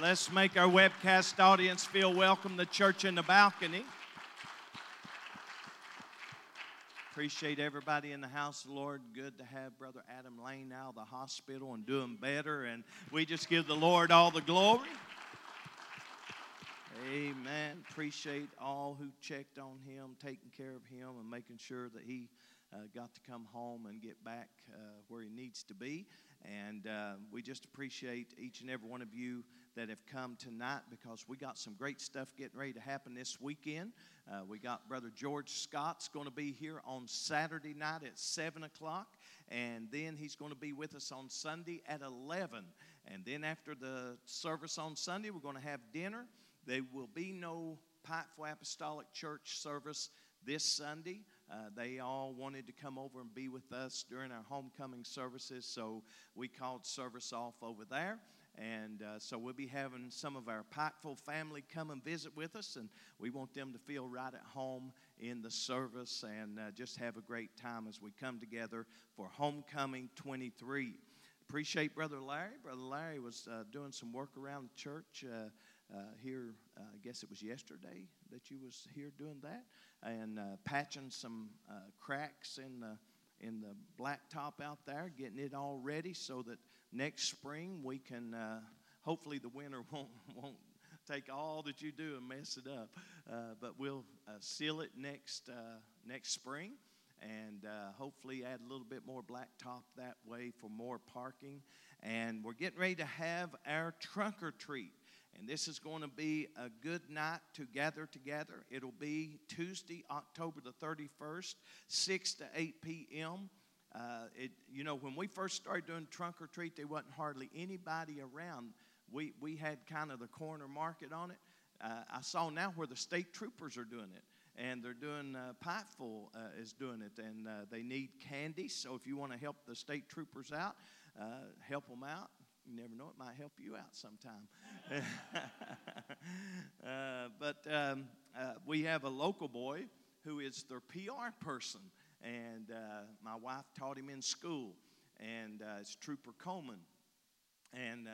Let's make our webcast audience feel welcome the Church in the Balcony. Appreciate everybody in the house, Lord. Good to have Brother Adam Lane out of the hospital and doing better. And we just give the Lord all the glory. Amen. Appreciate all who checked on him, taking care of him, and making sure that he uh, got to come home and get back uh, where he needs to be. And uh, we just appreciate each and every one of you that have come tonight because we got some great stuff getting ready to happen this weekend. Uh, we got Brother George Scott's going to be here on Saturday night at 7 o'clock, and then he's going to be with us on Sunday at 11. And then after the service on Sunday, we're going to have dinner. There will be no Pikeville Apostolic Church service this Sunday. Uh, they all wanted to come over and be with us during our homecoming services, so we called service off over there. And uh, so we'll be having some of our Pikeville family come and visit with us, and we want them to feel right at home in the service and uh, just have a great time as we come together for Homecoming 23. Appreciate Brother Larry. Brother Larry was uh, doing some work around the church uh, uh, here, uh, I guess it was yesterday that you was here doing that, and patching some cracks in the in the blacktop out there, getting it all ready so that next spring we can. Uh, hopefully, the winter won't won't take all that you do and mess it up, uh, but we'll seal it next next spring and uh, hopefully add a little bit more blacktop that way for more parking. And we're getting ready to have our trunk or treat. And this is going to be a good night to gather together. It'll be Tuesday, October the 31st, 6 to 8 p.m. Uh, it, you know, when we first started doing trunk or treat, there wasn't hardly anybody around. We, we had kind of the corner market on it. Uh, I saw now where the state troopers are doing it and they're doing uh, Pikeville uh, is doing it, and uh, they need candy. So if you want to help the state troopers out, uh, help them out. You never know; it might help you out sometime. Uh, but um, we have a local boy who is their PR person, and my wife taught him in school, and it's Trooper Coleman, and.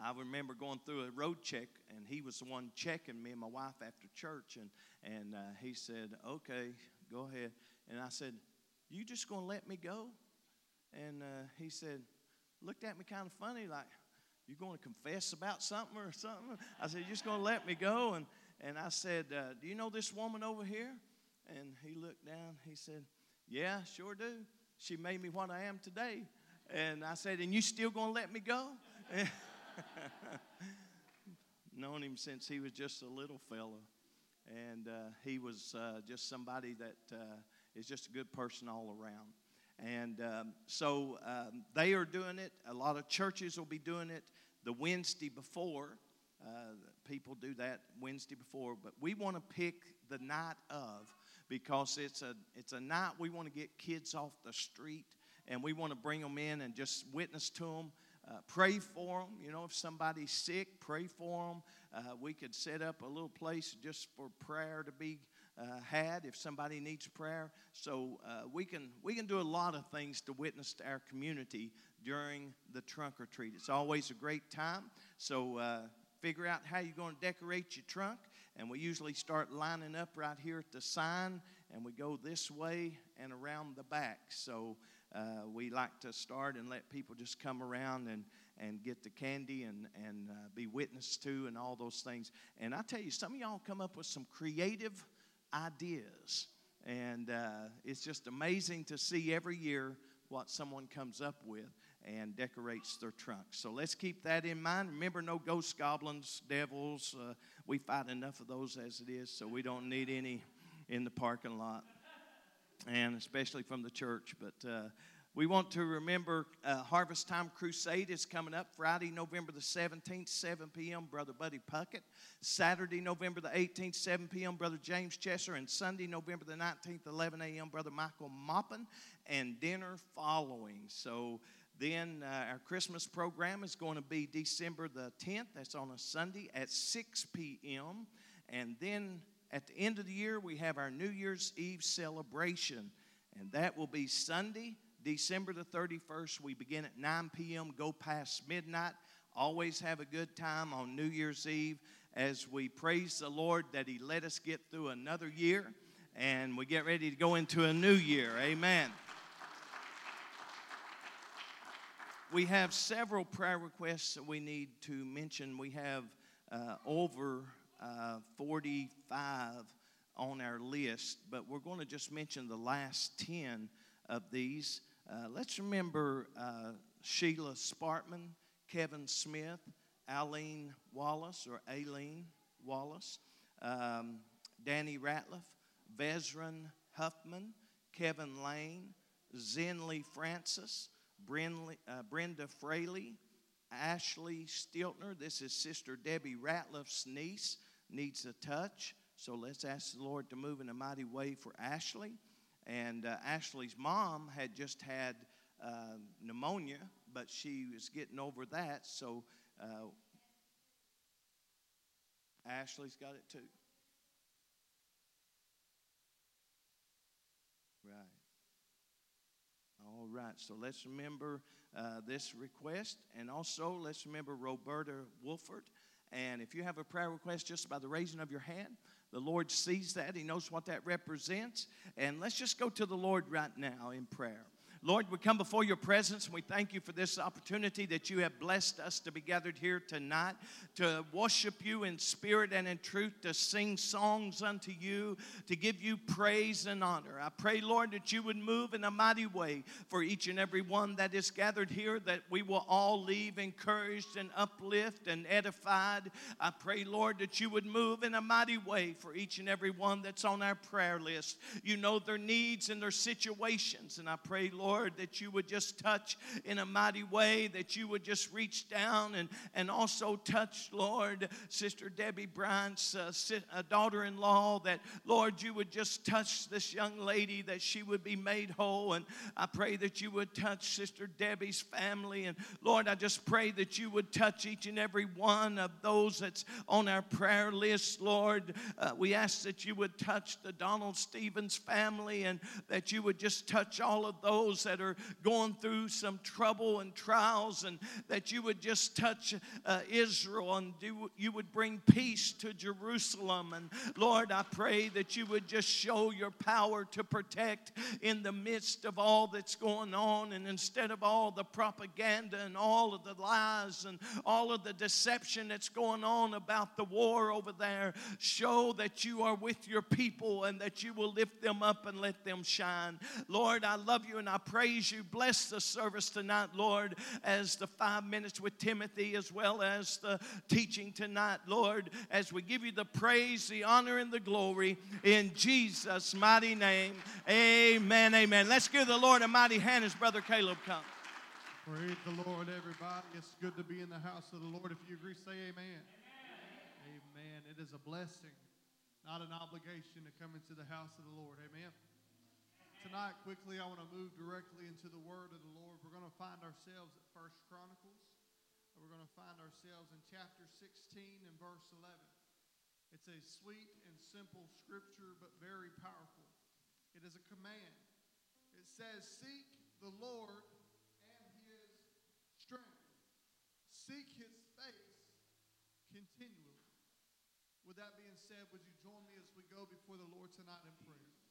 I remember going through a road check, and he was the one checking me and my wife after church, and and uh, he said, "Okay, go ahead." And I said, "You just gonna let me go?" And uh, he said, looked at me kind of funny, like, "You going to confess about something or something?" I said, "You're just gonna let me go?" And and I said, uh, "Do you know this woman over here?" And he looked down. He said, "Yeah, sure do. She made me what I am today." And I said, "And you still gonna let me go?" Known him since he was just a little fella and uh, he was uh, just somebody that uh, is just a good person all around. And um, so um, they are doing it. A lot of churches will be doing it the Wednesday before. Uh, people do that Wednesday before, but we want to pick the night of because it's a it's a night we want to get kids off the street and we want to bring them in and just witness to them. Uh, pray for them. You know, if somebody's sick, pray for them. Uh, we could set up a little place just for prayer to be uh, had if somebody needs prayer. So uh, we can we can do a lot of things to witness to our community during the trunk or treat. It's always a great time. So uh, figure out how you're going to decorate your trunk, and we usually start lining up right here at the sign, and we go this way and around the back. So. Uh, we like to start and let people just come around and and get the candy and, and uh, be witness to and all those things. And I tell you, some of y'all come up with some creative ideas. And uh, it's just amazing to see every year what someone comes up with and decorates their trunk. So let's keep that in mind. Remember, no ghosts, goblins, devils. Uh, we fight enough of those as it is, so we don't need any in the parking lot, and especially from the church. But uh, we want to remember uh, Harvest Time Crusade is coming up Friday, November the 17th, 7 p.m. Brother Buddy Puckett. Saturday, November the 18th, 7 p.m. Brother James Chesser. And Sunday, November the 19th, 11 a.m. Brother Michael Moppin. And dinner following. So then uh, our Christmas program is going to be December the 10th. That's on a Sunday at 6 p.m. And then at the end of the year, we have our New Year's Eve celebration. And that will be Sunday, December the 31st. We begin at 9 p.m., go past midnight always have a good time on New Year's Eve as we praise the Lord that He let us get through another year and we get ready to go into a new year. Amen. We have several prayer requests that we need to mention. We have uh, over uh, 45 on our list, but we're going to just mention the last 10 of these. Uh, let's remember uh, Sheila Spartman, Kevin Smith, Aline Wallace, or Aileen Wallace, um, Danny Ratliff, Vezran Huffman, Kevin Lane, Zenley Francis, Brenda Fraley, Ashley Stiltner. This is Sister Debbie Ratliff's niece, needs a touch. So let's ask the Lord to move in a mighty way for Ashley. And uh, Ashley's mom had just had uh, pneumonia, but she was getting over that. So uh, Ashley's got it too. Right. All right, so let's remember uh, this request. And also, let's remember Roberta Wolford. And if you have a prayer request just by the raising of your hand, the Lord sees that. He knows what that represents. And let's just go to the Lord right now in prayer. Lord, we come before your presence and we thank you for this opportunity that you have blessed us to be gathered here tonight to worship you in spirit and in truth, to sing songs unto you, to give you praise and honor. I pray, Lord, that you would move in a mighty way for each and every one that is gathered here, that we will all leave encouraged and uplift and edified. I pray, Lord, that you would move in a mighty way for each and every one that's on our prayer list. You know their needs and their situations, and I pray, Lord, Lord, that you would just touch in a mighty way, that you would just reach down and, and also touch, Lord, Sister Debbie Bryant's uh, uh daughter in law, that, Lord, you would just touch this young lady, that she would be made whole. And I pray that you would touch Sister Debbie's family. And Lord, I just pray that you would touch each and every one of those that's on our prayer list, Lord. Uh, we ask that you would touch the Donald Stevens family and that you would just touch all of those that are going through some trouble and trials, and that you would just touch uh, Israel and do, you would bring peace to Jerusalem. And Lord, I pray that you would just show your power to protect in the midst of all that's going on, and instead of all the propaganda and all of the lies and all of the deception that's going on about the war over there, show that you are with your people and that you will lift them up and let them shine. Lord, I love you and I praise you. Bless the service tonight, Lord, as the five minutes with Timothy, as well as the teaching tonight, Lord, as we give you the praise, the honor, and the glory in Jesus' mighty name. Amen. Amen. Let's give the Lord a mighty hand as Brother Caleb comes. Praise the Lord, everybody. It's good to be in the house of the Lord. If you agree, say amen. Amen. amen. It is a blessing, not an obligation to come into the house of the Lord. Amen. Tonight, quickly, I want to move directly into the word of the Lord. We're going to find ourselves at First Chronicles. We're going to find ourselves in chapter 16 and verse 11. It's a sweet and simple scripture, but very powerful. It is a command. It says, Seek the Lord and his strength, seek his face continually. With that being said, would you join me as we go before the Lord tonight in prayer?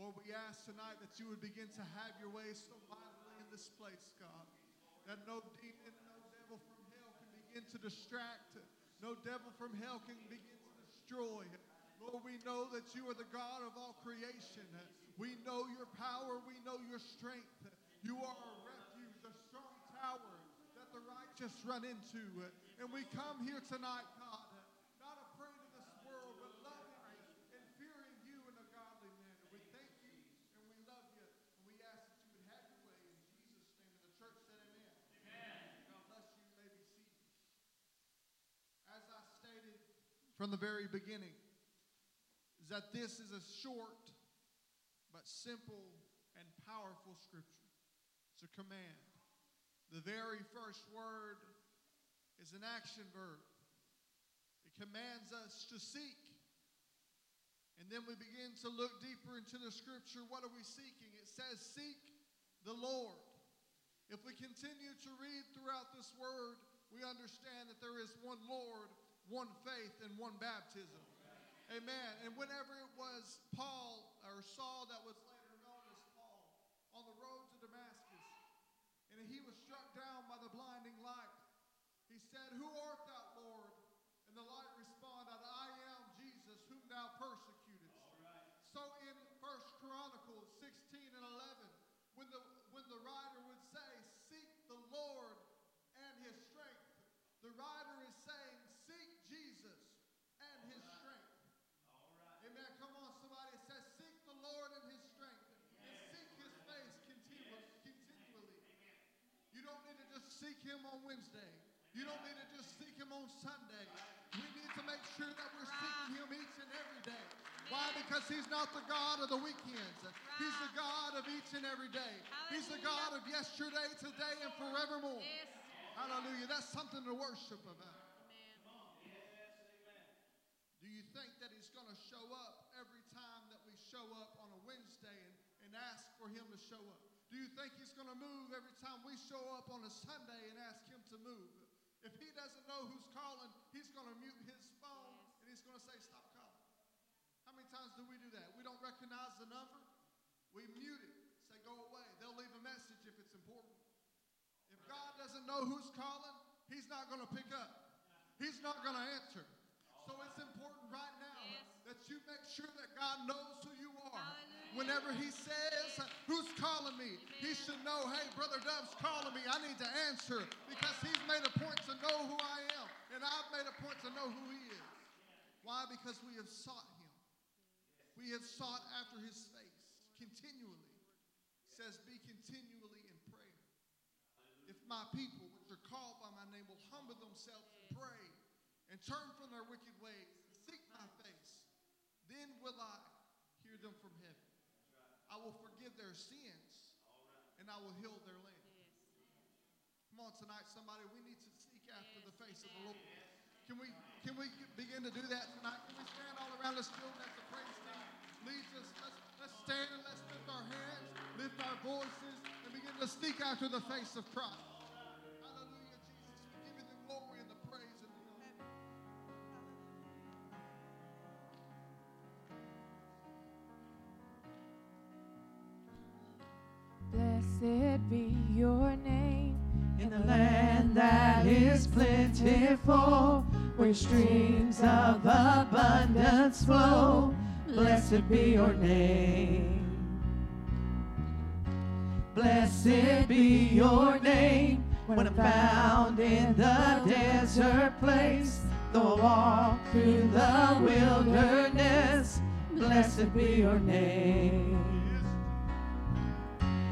Lord, we ask tonight that you would begin to have your way so mightily in this place, God, that no demon, no devil from hell can begin to distract, no devil from hell can begin to destroy. Lord, we know that you are the God of all creation. We know your power, we know your strength. You are a refuge, a strong tower that the righteous run into. And we come here tonight, from the very beginning is that this is a short but simple and powerful scripture. It's a command. The very first word is an action verb. It commands us to seek. And then we begin to look deeper into the scripture. What are we seeking? It says, Seek the Lord. If we continue to read throughout this word, we understand that there is one Lord, one faith, and one baptism. Amen. And whenever it was Paul or Saul that was later known as Paul on the road to Damascus, and he was struck down by the blinding light, he said, Who art thou, Lord? And the light responded, I am Jesus, whom thou persecutest. So in First Chronicles 16 and 11, when the when the writer would say, Seek the Lord and his strength, the writer is saying, Seek Jesus and his strength. Amen. Come on, somebody. It says, Seek the Lord and his strength, and seek his face continu- continually. You don't need to just seek him on Wednesday. You don't need to just seek him on Sunday. We need to make sure that we're seeking him each and every day. Why? Because he's not the God of the weekends. He's the God of each and every day. He's the God of yesterday, today, and forevermore. Hallelujah. That's something to worship about. Do you think that he's going to show up every time that we show up on a Wednesday and, and ask for him to show up? Do you think he's going to move every time we show up on a Sunday and ask him to move? If he doesn't know who's calling, he's going to mute his phone and he's going to say, Stop calling. How many times do we do that? We don't recognize the number, we mute it, say, Go away. They'll leave a message if it's important. If God doesn't know who's calling, he's not going to pick up, he's not going to answer. So it's important right now Yes. that you make sure that God knows who you are. Hallelujah. Whenever he says, Who's calling me? He should know, Hey, Brother Dove's calling me. I need to answer because he's made a point to know who I am. And I've made a point to know who he is. Why? Because we have sought him. We have sought after his face continually. It says, Be continually in prayer. If my people, which are called by my name, will humble themselves and pray and turn from their wicked ways and seek my face, then will I hear them from heaven. Will forgive their sins and I will heal their land. Come on tonight, somebody. We need to seek after the face of the Lord. Can we can we begin to do that tonight? Can we stand all around this building as the praise team leads us? Let's, let's stand and let's lift our hands, lift our voices, and begin to seek after the face of Christ. Blessed be your name in the land that is plentiful, where streams of abundance flow. Blessed be your name. Blessed be your name when I'm found in the desert place. Though I walk through the wilderness, blessed be your name.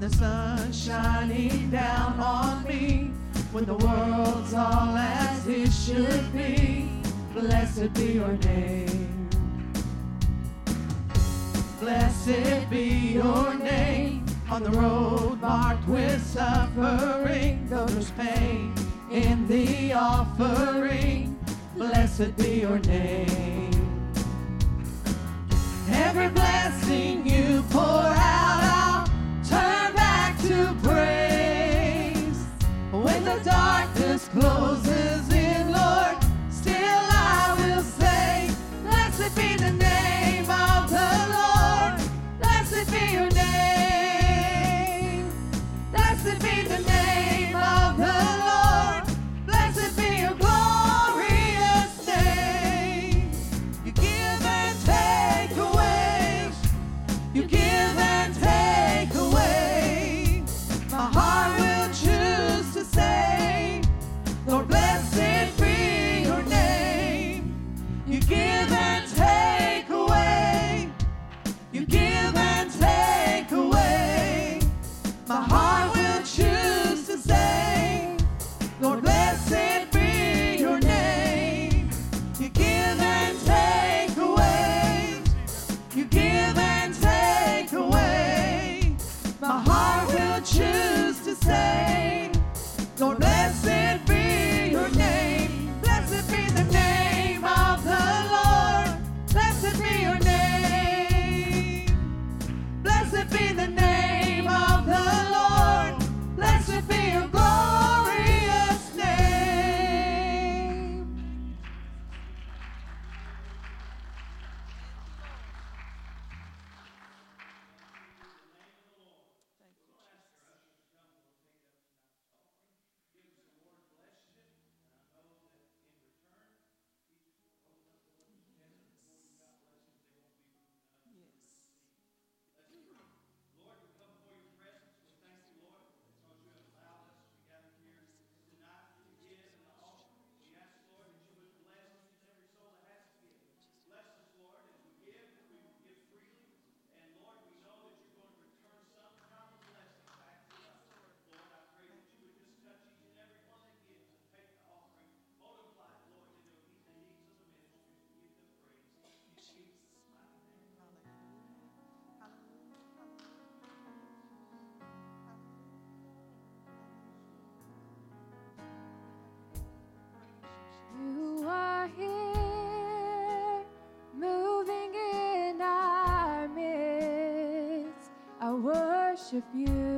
The sun's shining down on me, when the world's all as it should be. Blessed be your name. Blessed be your name on the road marked with suffering, though there's pain in the offering. Blessed be your name. Every blessing you pour worship you.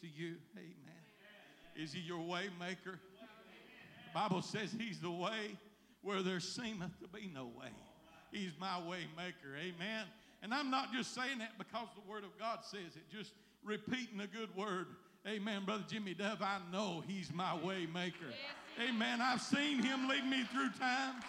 To you? Amen. Is he your way maker? The Bible says he's the way where there seemeth to be no way. He's my way maker. Amen. And I'm not just saying that because the word of God says it, just repeating a good word. Amen. Brother Jimmy Dove, I know he's my way maker. Amen. I've seen him lead me through times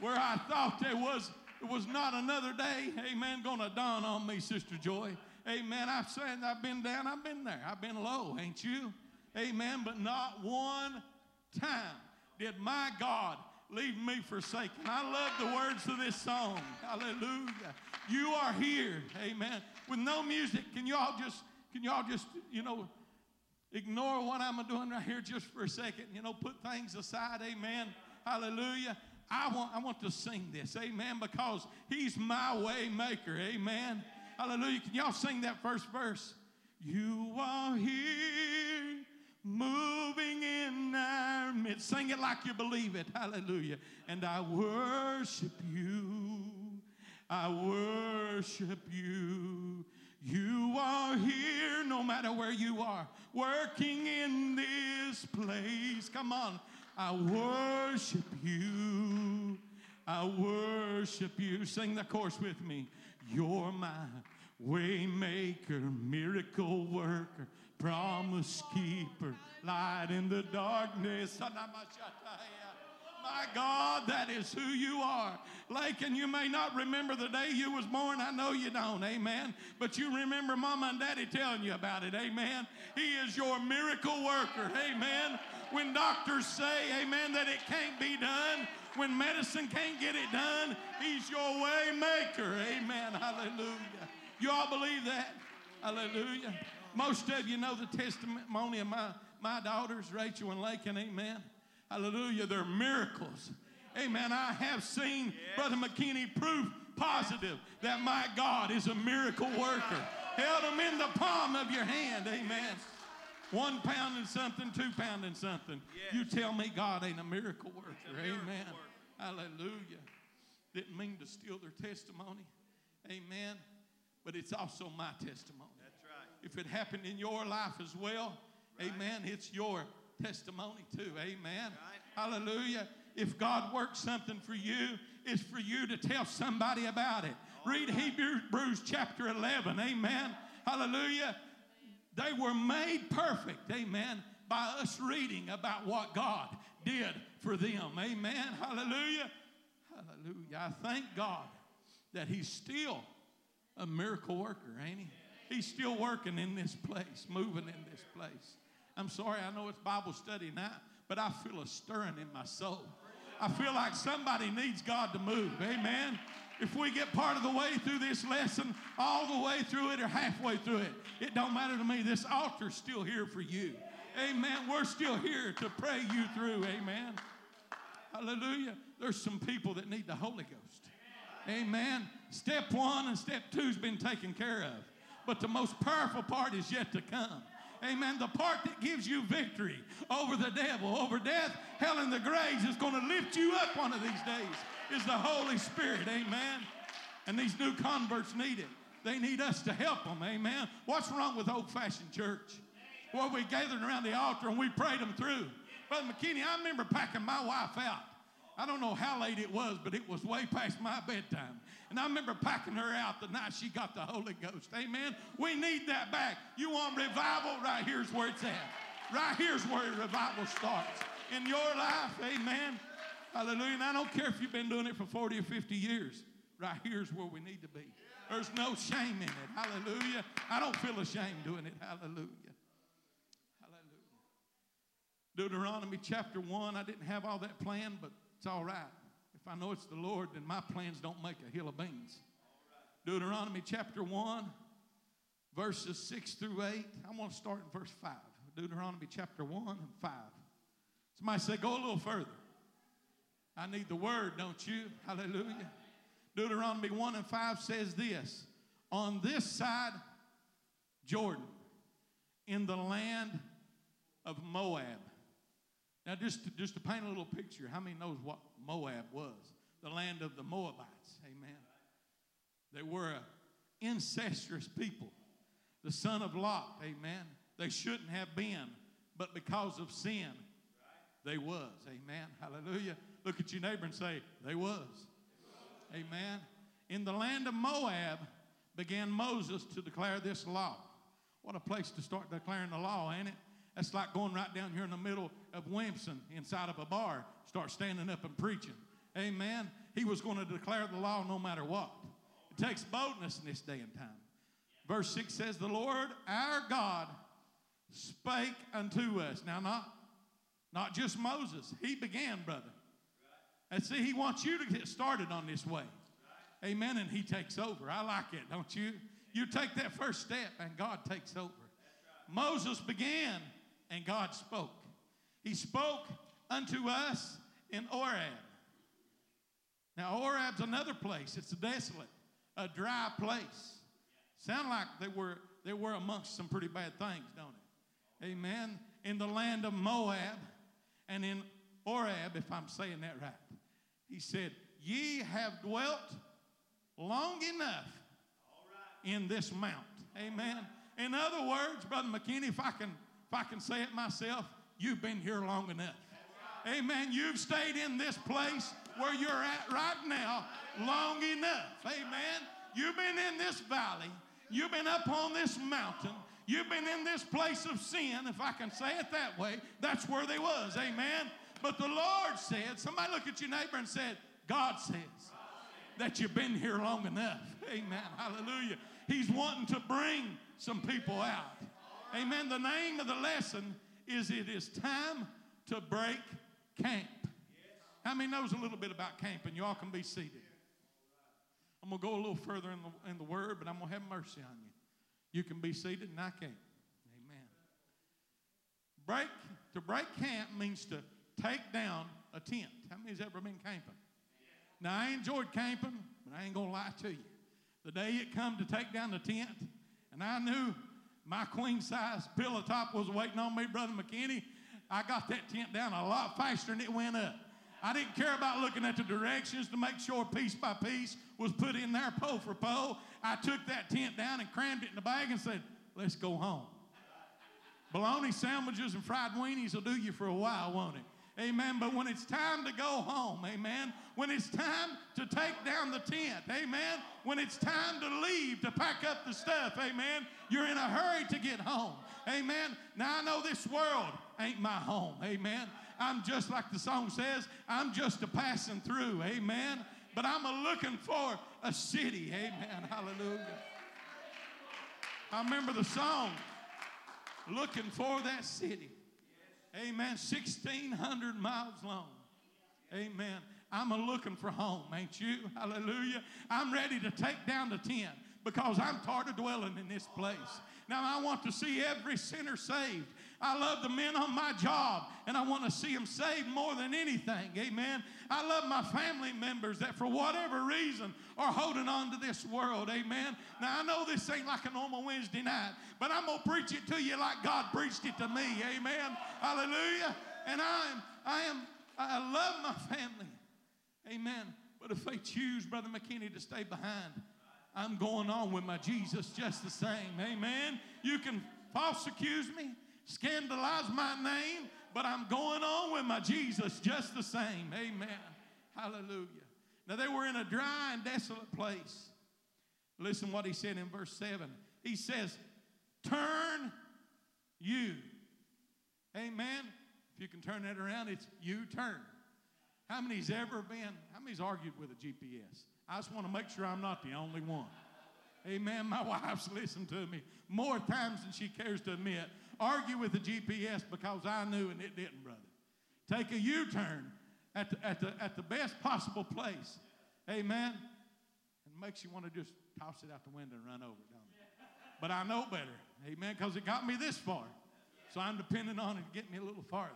where I thought there was it was not another day, amen, gonna dawn on me, Sister Joy. Amen. I've said I've been down, I've been there, I've been low, ain't you? Amen. But not one time did my God leave me forsaken. I love the words of this song. Hallelujah. You are here, amen. With no music, can y'all just can y'all just, you know, ignore what I'm doing right here just for a second. You know, put things aside. Amen. Hallelujah. I want, I want to sing this. Amen. Because he's my way maker. Amen. Hallelujah. Can y'all sing that first verse? You are here moving in our midst. Sing it like you believe it. Hallelujah. And I worship you. I worship you. You are here no matter where you are, working in this place. Come on. I worship you. I worship you. Sing the chorus with me. You're my waymaker, miracle worker, promise keeper, light in the darkness. My God, that is who you are. Lake, and you may not remember the day you was born. I know you don't, amen. But you remember mama and daddy telling you about it, amen. He is your miracle worker, amen. When doctors say, amen, that it can't be done, when medicine can't get it done, he's your way maker, amen. Hallelujah. You all believe that? Hallelujah. Most of you know the testimony of my, my daughters, Rachel and Lakin, amen. Hallelujah. They're miracles. Amen. I have seen Brother McKinney proof positive that my God is a miracle worker. Held him in the palm of your hand. Amen. One pound and something, two pound and something. You tell me God ain't a miracle worker. Amen. Hallelujah. Didn't mean to steal their testimony. Amen. But it's also my testimony. That's right. If it happened in your life as well, amen, it's your testimony too. Amen. Hallelujah. If God works something for you, it's for you to tell somebody about it. Read Hebrews chapter 11. Amen. Hallelujah. They were made perfect. Amen. By us reading about what God did for them. Amen. Hallelujah. Hallelujah. I thank God that He's still a miracle worker, ain't He? He's still working in this place, moving in this place. I'm sorry, I know it's Bible study now, but I feel a stirring in my soul. I feel like somebody needs God to move. Amen. If we get part of the way through this lesson, all the way through it or halfway through it, it don't matter to me. This altar's still here for you. Amen. We're still here to pray you through. Amen. Hallelujah. There's some people that need the Holy Ghost. Amen. Step one and step two's been taken care of. But the most powerful part is yet to come. Amen. The part that gives you victory over the devil, over death, hell, and the graves is going to lift you up one of these days is the Holy Spirit. Amen. And these new converts need it. They need us to help them. Amen. What's wrong with old fashioned church? Well, we gathered around the altar and we prayed them through. Brother McKinney, I remember packing my wife out. I don't know how late it was, but it was way past my bedtime. And I remember packing her out the night she got the Holy Ghost. Amen. We need that back. You want revival? Right here's where it's at. Right here's where revival starts. In your life, amen. Hallelujah. And I don't care if you've been doing it for 40 or 50 years. Right here's where we need to be. There's no shame in it. Hallelujah. I don't feel ashamed doing it. Hallelujah. Hallelujah. Deuteronomy chapter 1. I didn't have all that planned, but it's all right. If I know it's the Lord, then my plans don't make a hill of beans. Deuteronomy chapter 1, verses 6 through 8. I'm going to start in verse 5. Deuteronomy chapter 1 and 5. Somebody say, go a little further. I need the word, don't you? Hallelujah. Deuteronomy 1 and 5 says this On this side, Jordan, in the land of Moab. Now, just to, just to paint a little picture, how many knows what Moab was? The land of the Moabites. Amen. They were an incestuous people, the son of Lot. Amen. They shouldn't have been, but because of sin, they was. Amen. Hallelujah. Look at your neighbor and say, they was. Amen. In the land of Moab began Moses to declare this law. What a place to start declaring the law, ain't it? That's like going right down here in the middle of Wimpson inside of a bar, start standing up and preaching. Amen. He was going to declare the law no matter what. It takes boldness in this day and time. Verse 6 says, The Lord our God spake unto us. Now, not, not just Moses, he began, brother. And see, he wants you to get started on this way. Amen. And he takes over. I like it, don't you? You take that first step, and God takes over. Moses began, and God spoke. He spoke unto us in Orab. Now, Orab's another place. It's a desolate, a dry place. Sound like they were they were amongst some pretty bad things, don't it? Amen. In the land of Moab and in Orab, if I'm saying that right. He said, Ye have dwelt long enough in this mount. Amen. In other words, Brother McKinney, if I can if I can say it myself, you've been here long enough. Amen. You've stayed in this place where you're at right now long enough. Amen. You've been in this valley. You've been up on this mountain. You've been in this place of sin, if I can say it that way. That's where they was. Amen. But the Lord said, somebody look at your neighbor and said, God says that you've been here long enough. Amen. Hallelujah. He's wanting to bring some people out. Amen. The name of the lesson is It is Time to Break Camp. How many knows a little bit about camping? You all can be seated. I'm going to go a little further in the, in the word, but I'm going to have mercy on you. You can be seated and I can't. Amen. Break, to break camp means to take down a tent. How many many's ever been camping? Now, I enjoyed camping, but I ain't going to lie to you. The day it come to take down the tent, and I knew my queen size pillow top was waiting on me, Brother McKinney, I got that tent down a lot faster than it went up. I didn't care about looking at the directions to make sure piece by piece was put in there, pole for pole. I took that tent down and crammed it in the bag and said, let's go home. Bologna sandwiches and fried weenies will do you for a while, won't it? Amen. But when it's time to go home, amen. When it's time to take down the tent, amen. When it's time to leave, to pack up the stuff, amen. You're in a hurry to get home, amen. Now I know this world ain't my home, amen. I'm just like the song says, I'm just a passing through. Amen. But I'm a looking for a city. Amen. Hallelujah. I remember the song, looking for that city. Amen. 1,600 miles long. Amen. I'm a looking for home, ain't you? Hallelujah. I'm ready to take down the tent because I'm tired of dwelling in this place. Now, I want to see every sinner saved. I love the men on my job, and I want to see them saved more than anything. Amen. I love my family members that, for whatever reason, are holding on to this world. Amen. Now, I know this ain't like a normal Wednesday night, but I'm going to preach it to you like God preached it to me. Amen. Hallelujah. And I am, I am, I love my family. Amen. But if they choose, Brother McKinney, to stay behind, I'm going on with my Jesus just the same. Amen. You can false accuse me, scandalize my name, but I'm going on with my Jesus just the same. Amen. Hallelujah. Now they were in a dry and desolate place. Listen what he said in verse 7. He says, Turn you. Amen. If you can turn that around, it's you turn. How many's ever been, how many's argued with a GPS? I just want to make sure I'm not the only one. Amen. My wife's listened to me more times than she cares to admit. Argue with the GPS because I knew and it didn't, brother. Take a U turn at the, at, the, at the best possible place. Amen. And makes you want to just toss it out the window and run over it, don't it? But I know better. Amen. Because it got me this far. So I'm depending on it to get me a little farther.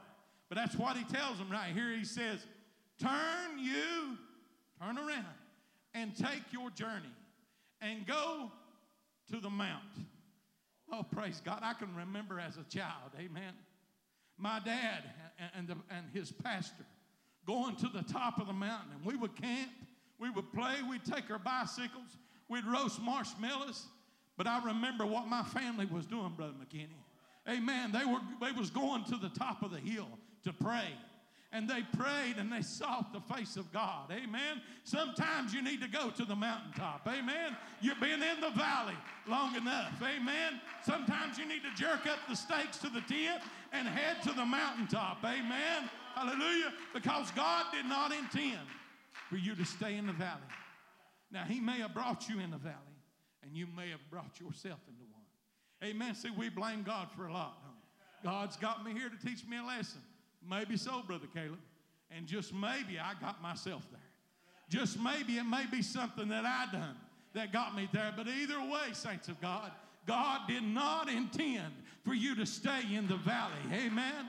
But that's what he tells them right here. He says, Turn you, turn around, and take your journey and go to the mount. Oh, praise God. I can remember as a child, amen. My dad and, the, and his pastor going to the top of the mountain, and we would camp, we would play, we'd take our bicycles, we'd roast marshmallows. But I remember what my family was doing, Brother McKinney. Amen. They were they was going to the top of the hill to pray and they prayed and they sought the face of God. Amen. Sometimes you need to go to the mountaintop. Amen. You've been in the valley long enough. Amen. Sometimes you need to jerk up the stakes to the tent and head to the mountaintop. Amen. Hallelujah. Because God did not intend for you to stay in the valley. Now, He may have brought you in the valley, and you may have brought yourself into one. Amen. See, we blame God for a lot. God's got me here to teach me a lesson. Maybe so, Brother Caleb. And just maybe I got myself there. Just maybe it may be something that I done that got me there. But either way, saints of God, God did not intend for you to stay in the valley. Amen.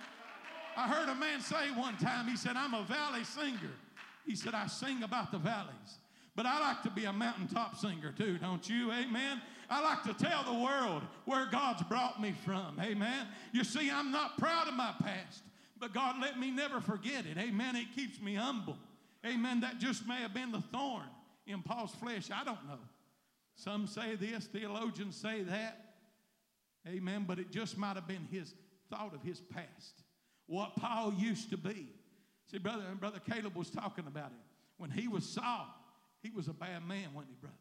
I heard a man say one time, he said, I'm a valley singer. He said, I sing about the valleys. But I like to be a mountaintop singer too, don't you? Amen. I like to tell the world where God's brought me from. Amen. You see, I'm not proud of my past. But God, let me never forget it. Amen. It keeps me humble. Amen. That just may have been the thorn in Paul's flesh. I don't know. Some say this, theologians say that. Amen. But it just might have been his thought of his past. What Paul used to be. See, brother, brother Caleb was talking about it. When he was Saul, he was a bad man, wasn't he, brother?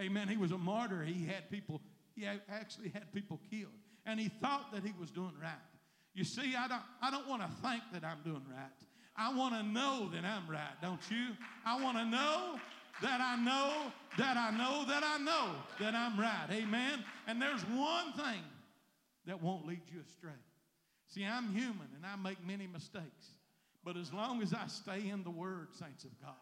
Amen. He was a martyr. He had people, he actually had people killed. And he thought that he was doing right. You see, I don't, I don't want to think that I'm doing right. I want to know that I'm right, don't you? I want to know that I know that I know that I know that I'm right. Amen. And there's one thing that won't lead you astray. See, I'm human and I make many mistakes. But as long as I stay in the Word, saints of God,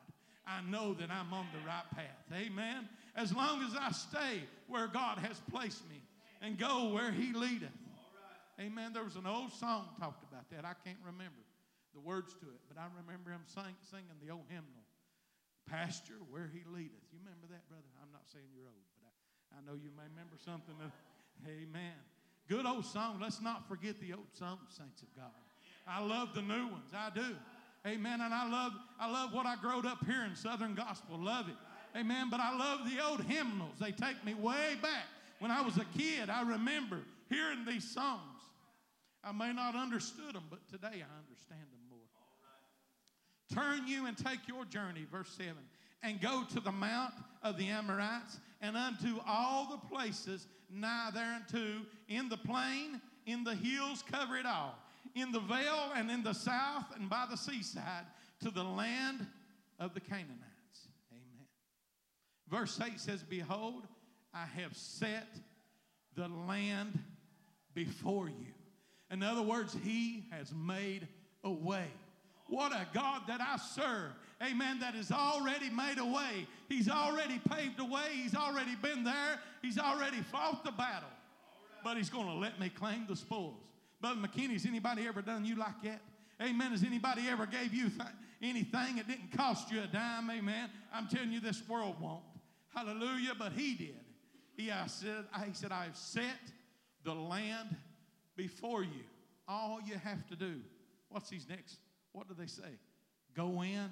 I know that I'm on the right path. Amen. As long as I stay where God has placed me and go where He leadeth. Amen. There was an old song talked about that. I can't remember the words to it, but I remember him sing, singing the old hymnal, Pasture Where He Leadeth. You remember that, brother? I'm not saying you're old, but I, I know you may remember something. Of, amen. Good old song. Let's not forget the old songs, saints of God. I love the new ones. I do. Amen. And I love, I love what I growed up here in Southern Gospel. Love it. Amen. But I love the old hymnals. They take me way back. When I was a kid, I remember hearing these songs. I may not understood them, but today I understand them more. Turn you and take your journey, verse 7, and go to the mount of the Amorites and unto all the places nigh thereunto in the plain, in the hills, cover it all. in the vale and in the south and by the seaside to the land of the Canaanites. Amen. Verse 8 says, Behold, I have set the land before you. In other words, He has made a way. What a God that I serve. Amen. That has already made a way. He's already paved a way. He's already been there. He's already fought the battle. But He's going to let me claim the spoils. Brother McKinney, has anybody ever done you like that? Amen. Has anybody ever gave you th- anything It didn't cost you a dime? Amen. I'm telling you, this world won't. Hallelujah. But He did. He, I said, I, he said, I've set the land before you. All you have to do. What's these next? What do they say? Go in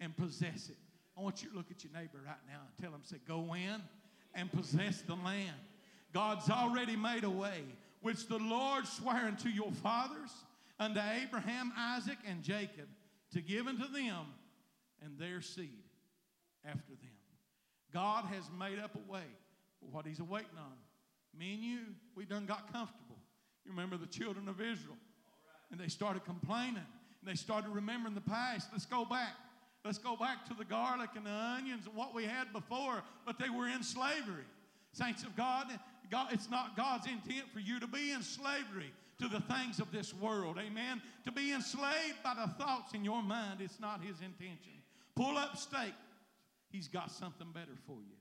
and possess it. I want you to look at your neighbor right now and tell him, say, go in and possess the land. God's already made a way, which the Lord swore unto your fathers, unto Abraham, Isaac, and Jacob, to give unto them and their seed after them. God has made up a way for what He's awaiting on. Me and you, we done got comfortable. You remember the children of Israel, and they started complaining, and they started remembering the past. Let's go back. Let's go back to the garlic and the onions and what we had before, but they were in slavery. Saints of God, God, it's not God's intent for you to be in slavery to the things of this world. Amen. To be enslaved by the thoughts in your mind, it's not His intention. Pull up stake. He's got something better for you.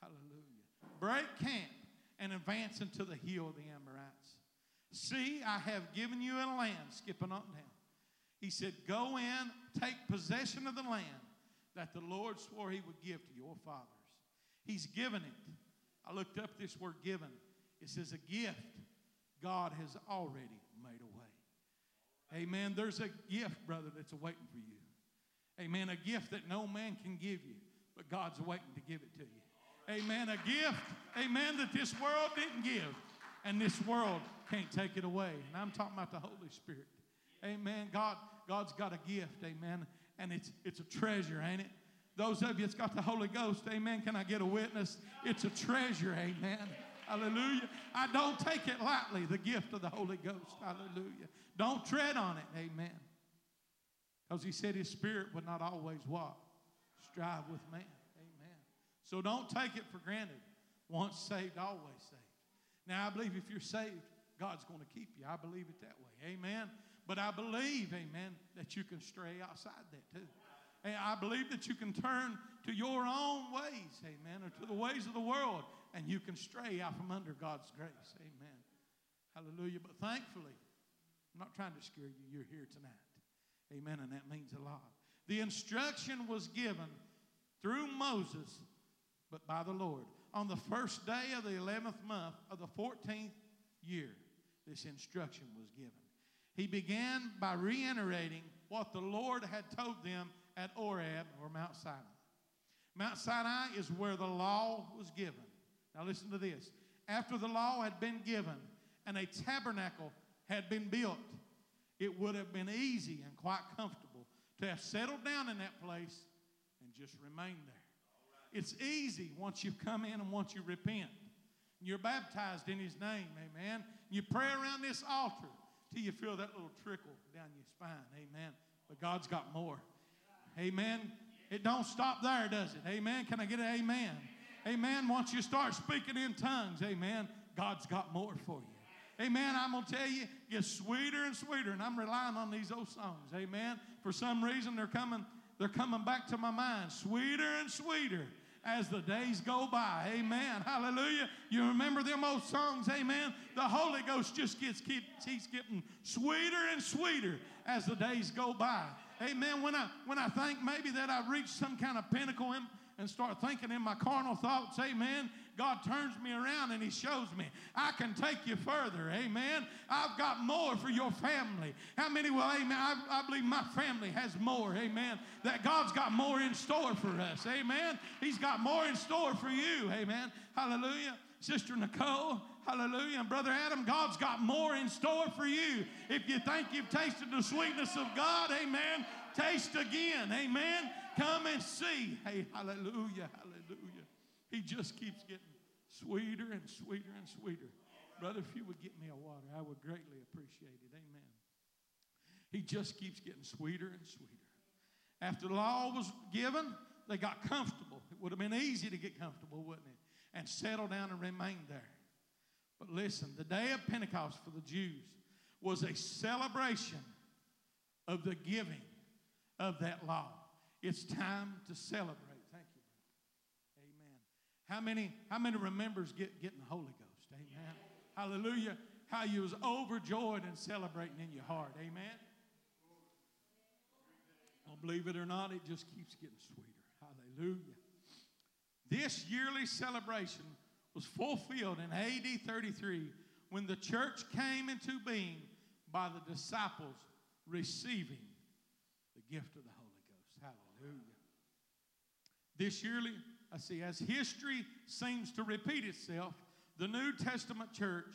Hallelujah. Break camp and advance into the hill of the Amorites. See, I have given you a land, skipping on down. He said, Go in, take possession of the land that the Lord swore he would give to your fathers. He's given it. I looked up this word given. It says a gift. God has already made a way. Amen. There's a gift, brother, that's waiting for you. Amen. A gift that no man can give you, but God's waiting to give it to you. Amen. A gift, amen, that this world didn't give, and this world can't take it away. And I'm talking about the Holy Spirit. Amen. God, God's got a gift, amen, and it's it's a treasure, ain't it? Those of you that's got the Holy Ghost, amen. Can I get a witness? It's a treasure, amen. Hallelujah. I don't take it lightly, the gift of the Holy Ghost. Hallelujah. Don't tread on it, amen. Because he said his spirit would not always what? Strive with man. So don't take it for granted. Once saved, always saved. Now, I believe if you're saved, God's going to keep you. I believe it that way. Amen. But I believe, amen, that you can stray outside that too. And I believe that you can turn to your own ways, amen, or to the ways of the world, and you can stray out from under God's grace. Amen. Hallelujah. But thankfully, I'm not trying to scare you. You're here tonight. Amen. And that means a lot. The instruction was given through Moses, but by the Lord. On the first day of the 11th month of the 14th year, this instruction was given. He began by reiterating what the Lord had told them at Horeb or Mount Sinai. Mount Sinai is where the law was given. Now, listen to this. After the law had been given and a tabernacle had been built, it would have been easy and quite comfortable to have settled down in that place and just remained there. It's easy once you come in and once you repent. You're baptized in His name, amen. You pray around this altar till you feel that little trickle down your spine, amen. But God's got more. Amen. It don't stop there, does it? Amen. Can I get an amen? Amen. Once you start speaking in tongues, amen, God's got more for you. Amen. I'm going to tell you, gets sweeter and sweeter, and I'm relying on these old songs. Amen. For some reason, they're coming, they're coming back to my mind. Sweeter and sweeter as the days go by. Amen. Hallelujah. You remember them old songs? Amen. The Holy Ghost just gets keep, keeps getting sweeter and sweeter as the days go by. Amen. When I when I think maybe that I've reached some kind of pinnacle in, and start thinking in my carnal thoughts, amen, God turns me around and He shows me I can take you further, amen. I've got more for your family. How many will, amen? I, I believe my family has more, amen. That God's got more in store for us, amen. He's got more in store for you, amen. Hallelujah. Sister Nicole, hallelujah. And Brother Adam, God's got more in store for you. If you think you've tasted the sweetness of God, amen, taste again, amen. Come and see. Hey, hallelujah, hallelujah. He just keeps getting sweeter and sweeter and sweeter. Brother, if you would get me a water, I would greatly appreciate it. Amen. He just keeps getting sweeter and sweeter. After the law was given, they got comfortable. It would have been easy to get comfortable, wouldn't it? And settle down and remain there. But listen, the day of Pentecost for the Jews was a celebration of the giving of that law. It's time to celebrate. How many, how many remembers get, getting the Holy Ghost? Amen. Hallelujah. How you was overjoyed and celebrating in your heart. Amen. Don't believe it or not, it just keeps getting sweeter. Hallelujah. This yearly celebration was fulfilled in AD 33 when the church came into being by the disciples receiving the gift of the Holy Ghost. Hallelujah. This yearly, I see, as history seems to repeat itself, the New Testament church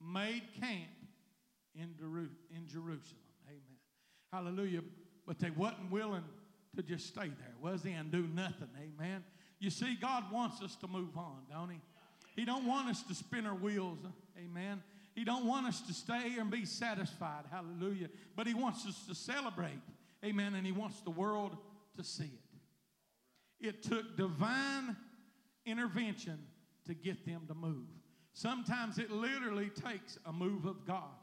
made camp in, Jerusalem. Amen. Hallelujah. But they wasn't willing to just stay there, was they, and do nothing. Amen. You see, God wants us to move on, don't He? He don't want us to spin our wheels. Amen. He don't want us to stay and be satisfied. Hallelujah. But he wants us to celebrate. Amen. And he wants the world to see it. It took divine intervention to get them to move. Sometimes it literally takes a move of God.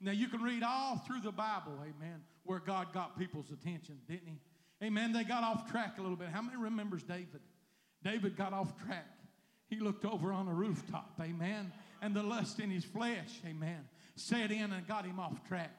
Now you can read all through the Bible, amen, where God got people's attention, didn't he? Amen. They got off track a little bit. How many remembers David? David got off track. He looked over on a rooftop, amen, and the lust in his flesh, amen, set in and got him off track.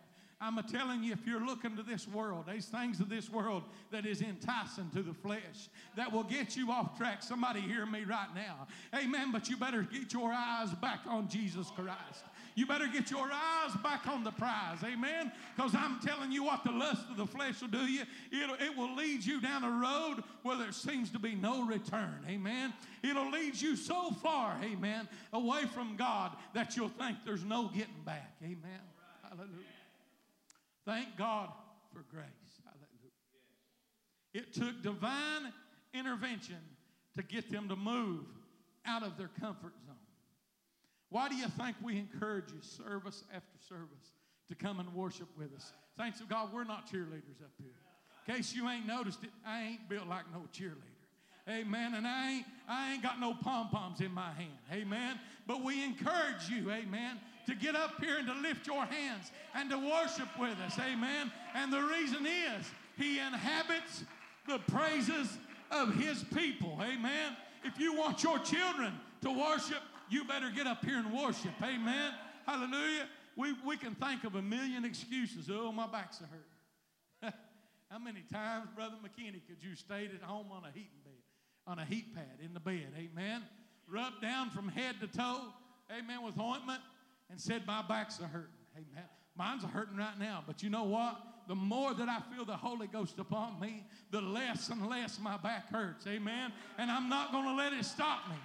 I'm telling you, if you're looking to this world, these things of this world that is enticing to the flesh, that will get you off track. Somebody hear me right now. Amen. But you better get your eyes back on Jesus Christ. You better get your eyes back on the prize. Amen. Because I'm telling you what the lust of the flesh will do you. It'll, it will lead you down a road where there seems to be no return. Amen. It'll lead you so far, amen, away from God that you'll think there's no getting back. Amen. Hallelujah. Thank God for grace. Hallelujah. It took divine intervention to get them to move out of their comfort zone. Why do you think we encourage you service after service to come and worship with us? Thanks to God, we're not cheerleaders up here. In case you ain't noticed it, I ain't built like no cheerleader. Amen. And I ain't, I ain't got no pom poms in my hand. Amen. But we encourage you, amen, to get up here and to lift your hands and to worship with us. Amen. And the reason is He inhabits the praises of His people. Amen. If you want your children to worship, you better get up here and worship. Amen. Hallelujah. We, we can think of a million excuses. Oh, my back's a hurt. How many times, Brother McKinney, could you stay at home on a heating bed, on a heat pad in the bed? Amen. Rubbed down from head to toe. Amen. With ointment and said, My back's a hurting. Amen. Mine's a hurting right now. But you know what? The more that I feel the Holy Ghost upon me, the less and less my back hurts. Amen. And I'm not going to let it stop me.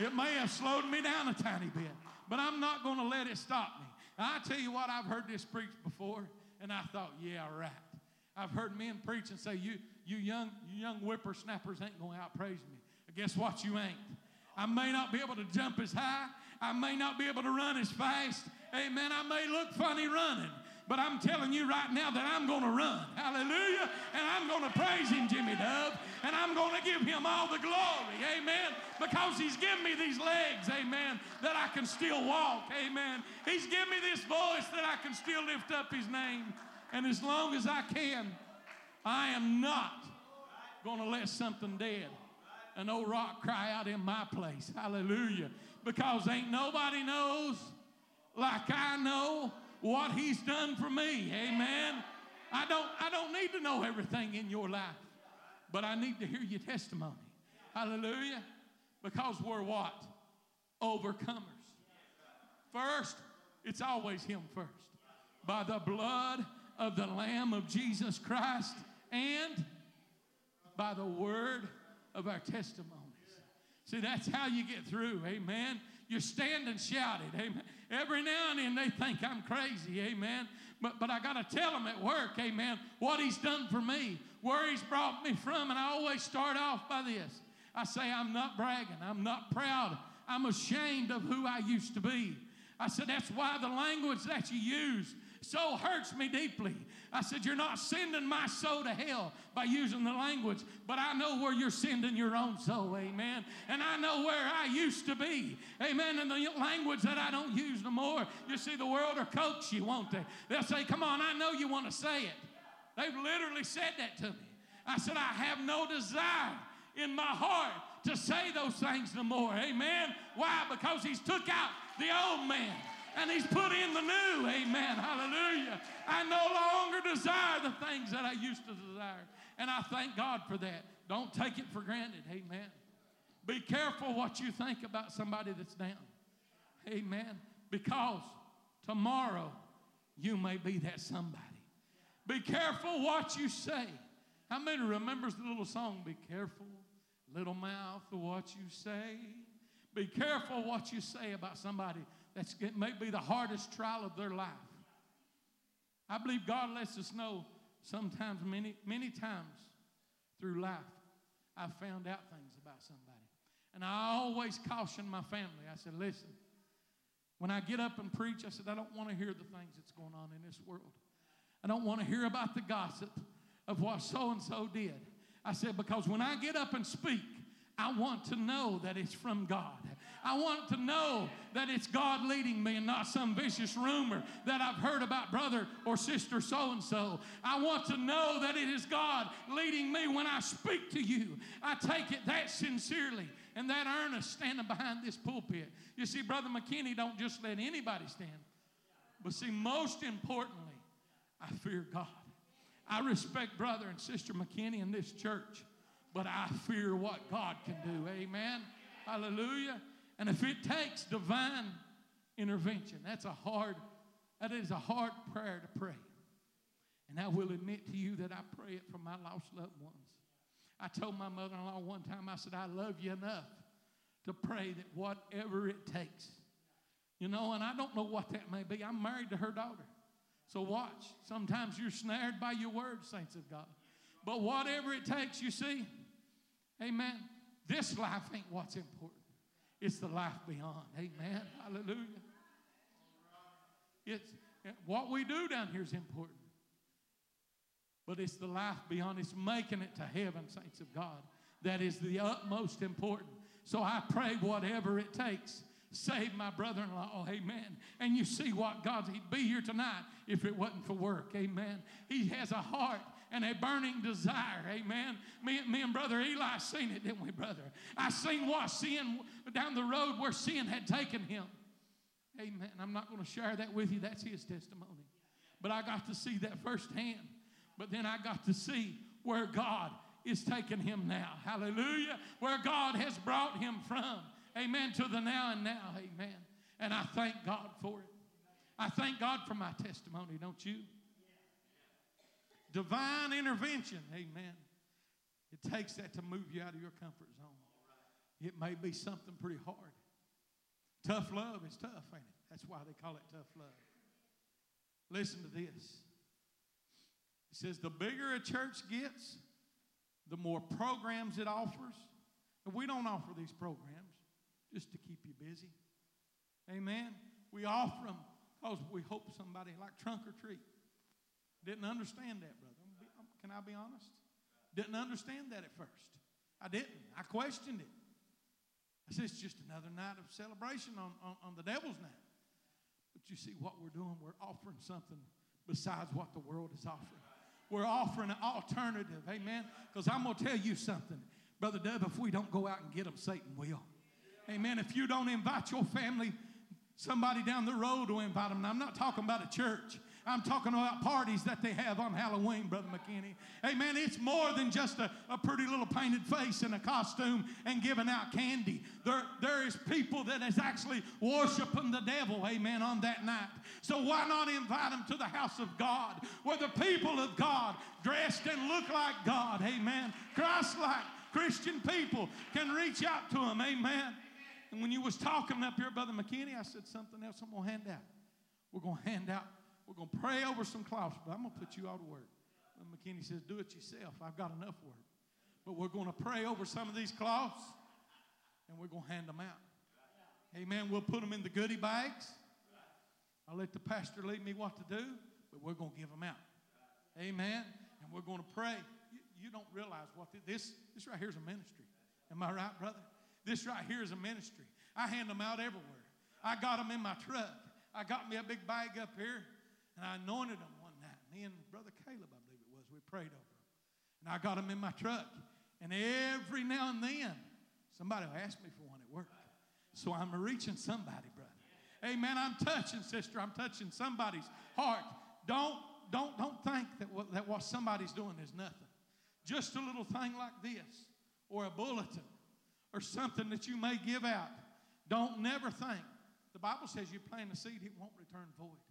It may have slowed me down a tiny bit, but I'm not going to let it stop me. I tell you what, I've heard this preached before, and I thought, yeah, right. I've heard men preach and say, you, you young, you young whippersnappers ain't going to outpraise me. Guess what? You ain't. I may not be able to jump as high. I may not be able to run as fast. Amen. I may look funny running. But I'm telling you right now that I'm going to run. Hallelujah. And I'm going to praise him, Jimmy Dove. And I'm going to give him all the glory. Amen. Because he's given me these legs. Amen. That I can still walk. Amen. He's given me this voice that I can still lift up his name. And as long as I can, I am not going to let something dead, an old rock cry out in my place. Hallelujah. Because ain't nobody knows like I know what he's done for me. Amen. I don't, I don't need to know everything in your life, but I need to hear your testimony. Hallelujah. Because we're what? Overcomers. First, it's always him first. By the blood of the Lamb of Jesus Christ and by the word of our testimonies. See, that's how you get through. Amen. You stand and shout it. Amen. Every now and then they think I'm crazy. Amen. But, but I got to tell them at work, amen, what he's done for me, where he's brought me from. And I always start off by this I say, I'm not bragging, I'm not proud I'm ashamed of who I used to be. I said, That's why the language that you use so hurts me deeply. I said, You're not sending my soul to hell by using the language, but I know where you're sending your own soul, amen. And I know where I used to be, amen. And the language that I don't use no more. You see, the world will coach you, won't they? They'll say, Come on, I know you want to say it. They've literally said that to me. I said, I have no desire in my heart to say those things no more. Amen. Why? Because he's took out the old man and he's put in the new. Amen. Hallelujah. I no longer desire the things that I used to desire. And I thank God for that. Don't take it for granted. Amen. Be careful what you think about somebody that's down. Amen. Because tomorrow you may be that somebody. Be careful what you say. How many remembers the little song, Be careful, little mouth, what you say? Be careful what you say about somebody that's it may be the hardest trial of their life. I believe God lets us know sometimes, many, many times through life, I've found out things about somebody. And I always caution my family. I said, listen, when I get up and preach, I said, I don't want to hear the things that's going on in this world. I don't want to hear about the gossip of what so and so did. I said, because when I get up and speak, I want to know that it's from God. I want to know that it's God leading me and not some vicious rumor that I've heard about brother or sister so and so. I want to know that it is God leading me when I speak to you. I take it that sincerely and that earnest standing behind this pulpit. You see, Brother McKinney don't just let anybody stand. But see, most importantly, I fear God. I respect Brother and Sister McKinney in this church, but I fear what God can do. Amen. Hallelujah. And if it takes divine intervention, that's a hard, that is a hard prayer to pray. And I will admit to you that I pray it for my lost loved ones. I told my mother in law one time, I said, I love you enough to pray that whatever it takes. You know, and I don't know what that may be. I'm married to her daughter. So watch. Sometimes you're snared by your words, saints of God. But whatever it takes, you see, amen. This life ain't what's important. It's the life beyond. Amen. Hallelujah. It's eh, what we do down here is important. But it's the life beyond. It's making it to heaven, saints of God. That is the utmost important. So I pray whatever it takes. Save my brother in law, amen. And you see what God, he'd be here tonight if it wasn't for work, amen. He has a heart and a burning desire. Amen. Me, me and Brother Eli seen it, didn't we, brother? I seen what sin down the road where sin had taken him. Amen. I'm not going to share that with you. That's his testimony. But I got to see that firsthand. But then I got to see where God is taking him now. Hallelujah. Where God has brought him from. Amen. To the now and now. Amen. And I thank God for it. I thank God for my testimony, don't you? Divine intervention. Amen. It takes that to move you out of your comfort zone. It may be something pretty hard. Tough love is tough, ain't it? That's why they call it tough love. Listen to this. It says the bigger a church gets, the more programs it offers. And we don't offer these programs just to keep you busy. Amen. We offer them because we hope somebody like trunk or treat. Didn't understand that, brother. Can I be honest? Didn't understand that at first. I didn't. I questioned it. I said, it's just another night of celebration on, on, on the devil's night. But you see what we're doing? We're offering something besides what the world is offering. We're offering an alternative. Amen. Because I'm going to tell you something. Brother Dub, if we don't go out and get them, Satan will. Amen. If you don't invite your family, somebody down the road will invite them. Now, I'm not talking about a church. I'm talking about parties that they have on Halloween, Brother McKinney. Amen. It's more than just a, a pretty little painted face in a costume and giving out candy. There, there is people that is actually worshiping the devil, amen, on that night. So why not invite them to the house of God where the people of God dressed and look like God, amen, Christ like Christian people can reach out to them, amen. And when you was talking up here, Brother McKinney, I said something else I'm going to hand out. We're going to hand out we're going to pray over some cloths, but I'm going to put you out of work. And McKinney says, Do it yourself. I've got enough work. But we're going to pray over some of these cloths and we're going to hand them out. Amen. We'll put them in the goodie bags. I'll let the pastor lead me what to do, but we're going to give them out. Amen. And we're going to pray. You, you don't realize what this this right here is a ministry. Am I right, brother? This right here is a ministry. I hand them out everywhere. I got them in my truck. I got me a big bag up here, and I anointed them one night. Me and brother Caleb, I believe it was, we prayed over them, and I got them in my truck. And every now and then, somebody will ask me for one at work. So I'm reaching somebody, brother. Amen. I'm touching, sister. I'm touching somebody's heart. Don't don't don't think that what, that what somebody's doing is nothing. Just a little thing like this, or a bulletin, or something that you may give out. Don't never think. The Bible says you plant a seed, it won't return void.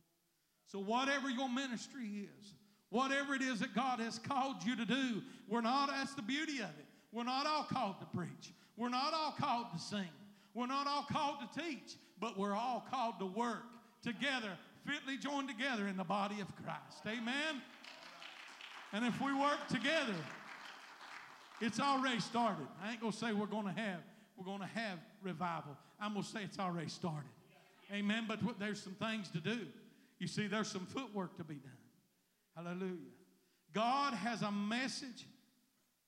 So whatever your ministry is, whatever it is that God has called you to do, we're not. That's the beauty of it. We're not all called to preach. We're not all called to sing. We're not all called to teach, but we're all called to work together, fitly joined together in the body of Christ. Amen? And if we work together, it's already started. I ain't gonna say we're gonna have we're gonna have revival. I'm gonna say it's already started. Amen. But there's some things to do. You see, there's some footwork to be done. Hallelujah. God has a message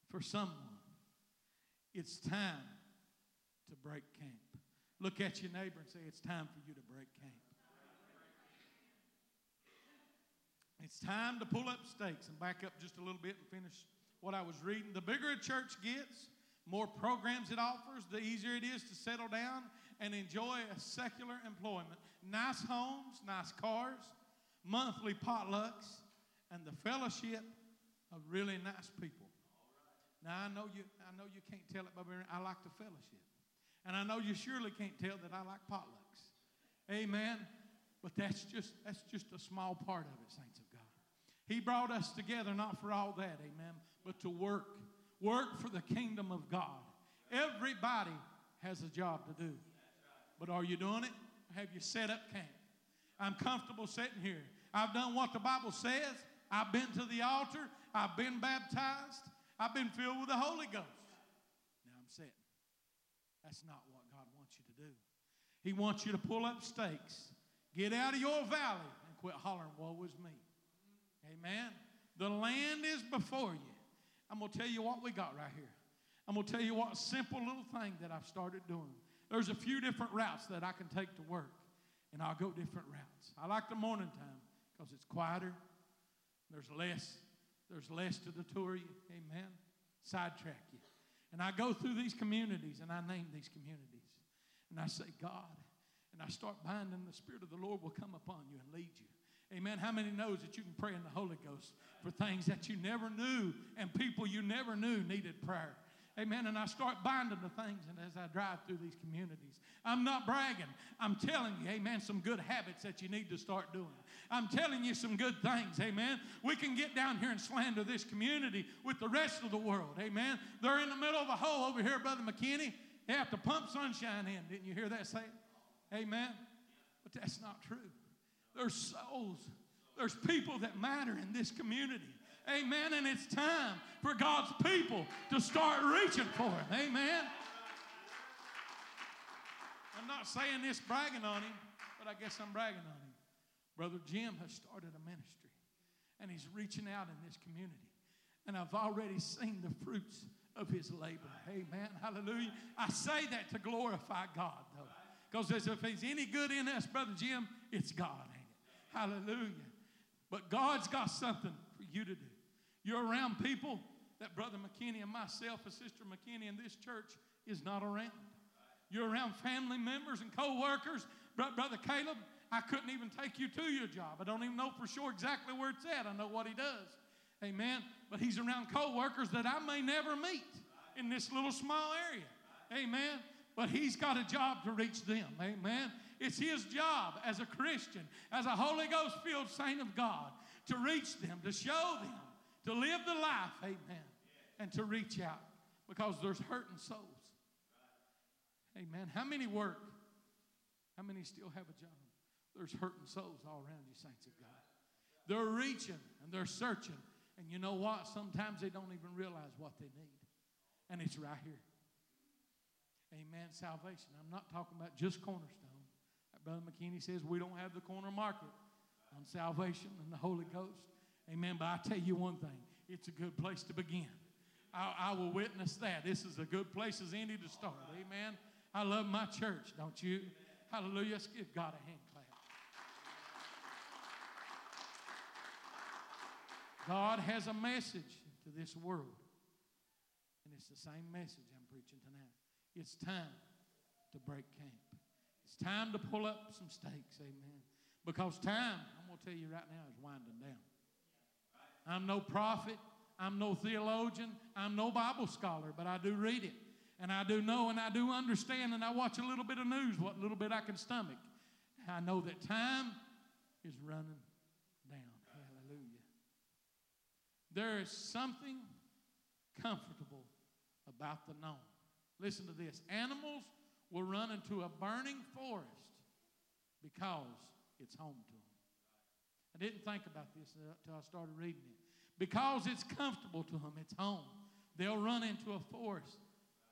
for someone. It's time to break camp. Look at your neighbor and say, It's time for you to break camp. It's time to pull up stakes and back up just a little bit and finish what I was reading. The bigger a church gets, more programs it offers, the easier it is to settle down and enjoy a secular employment. Nice homes, nice cars, monthly potlucks, and the fellowship of really nice people. Now I know you I know you can't tell it very I like the fellowship. And I know you surely can't tell that I like potlucks. Amen. But that's just that's just a small part of it, saints of God. He brought us together not for all that, amen, but to work. Work for the kingdom of God. Everybody has a job to do. But are you doing it? Have you set up camp? I'm comfortable sitting here. I've done what the Bible says. I've been to the altar. I've been baptized. I've been filled with the Holy Ghost. Now I'm sitting. That's not what God wants you to do. He wants you to pull up stakes, get out of your valley, and quit hollering, Woe is me. Amen. The land is before you. I'm going to tell you what we got right here. I'm going to tell you what simple little thing that I've started doing. There's a few different routes that I can take to work, and I'll go different routes. I like the morning time because it's quieter. There's less, there's less to detour you. Amen. Sidetrack you. And I go through these communities and I name these communities. And I say, God, and I start binding the Spirit of the Lord will come upon you and lead you. Amen. How many knows that you can pray in the Holy Ghost for things that you never knew and people you never knew needed prayer? Amen. And I start binding the things and as I drive through these communities. I'm not bragging. I'm telling you, amen, some good habits that you need to start doing. I'm telling you some good things, amen. We can get down here and slander this community with the rest of the world, amen. They're in the middle of a hole over here, Brother McKinney. They have to pump sunshine in. Didn't you hear that say? Amen. But that's not true. There's souls. There's people that matter in this community. Amen. And it's time for God's people to start reaching for Him. Amen. I'm not saying this bragging on him, but I guess I'm bragging on him. Brother Jim has started a ministry, and he's reaching out in this community. And I've already seen the fruits of his labor. Amen. Hallelujah. I say that to glorify God, though. Because if he's any good in us, Brother Jim, it's God, ain't it? Hallelujah. But God's got something for you to do. You're around people that Brother McKinney and myself and Sister McKinney and this church is not around. You're around family members and co-workers. Brother Caleb, I couldn't even take you to your job. I don't even know for sure exactly where it's at. I know what he does. Amen. But he's around co-workers that I may never meet in this little small area. Amen. But he's got a job to reach them. Amen. It's his job as a Christian, as a Holy Ghost filled saint of God, to reach them, to show them, to live the life. Amen. And to reach out because there's hurting souls. Amen. How many work? How many still have a job? There's hurting souls all around you, saints of God. They're reaching and they're searching. And you know what? Sometimes they don't even realize what they need. And it's right here. Amen. Salvation. I'm not talking about just Cornerstone. Brother McKinney says, we don't have the corner market on salvation and the Holy Ghost. Amen. But I tell you one thing it's a good place to begin. I, I will witness that. This is a good place as any to start. Amen. I love my church, don't you? Hallelujah. Let's give God a hand clap. God has a message to this world. And it's the same message I'm preaching tonight. It's time to break camp. It's time to pull up some stakes, amen. Because time, I'm going to tell you right now, is winding down. I'm no prophet, I'm no theologian, I'm no Bible scholar, but I do read it. And I do know and I do understand, and I watch a little bit of news, what little bit I can stomach. I know that time is running down. Hallelujah. There is something comfortable about the known. Listen to this animals will run into a burning forest because it's home to them. I didn't think about this until I started reading it. Because it's comfortable to them, it's home. They'll run into a forest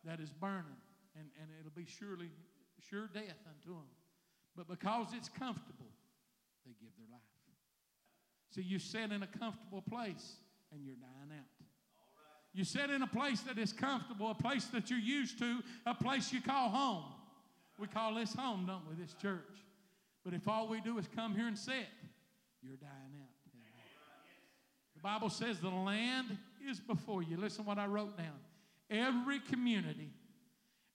that is burning, and, and it'll be surely sure death unto them. But because it's comfortable, they give their life. See, you sit in a comfortable place and you're dying out. You sit in a place that is comfortable, a place that you're used to, a place you call home. We call this home, don't we, this church? But if all we do is come here and sit, you're dying Bible says the land is before you. Listen what I wrote down. Every community,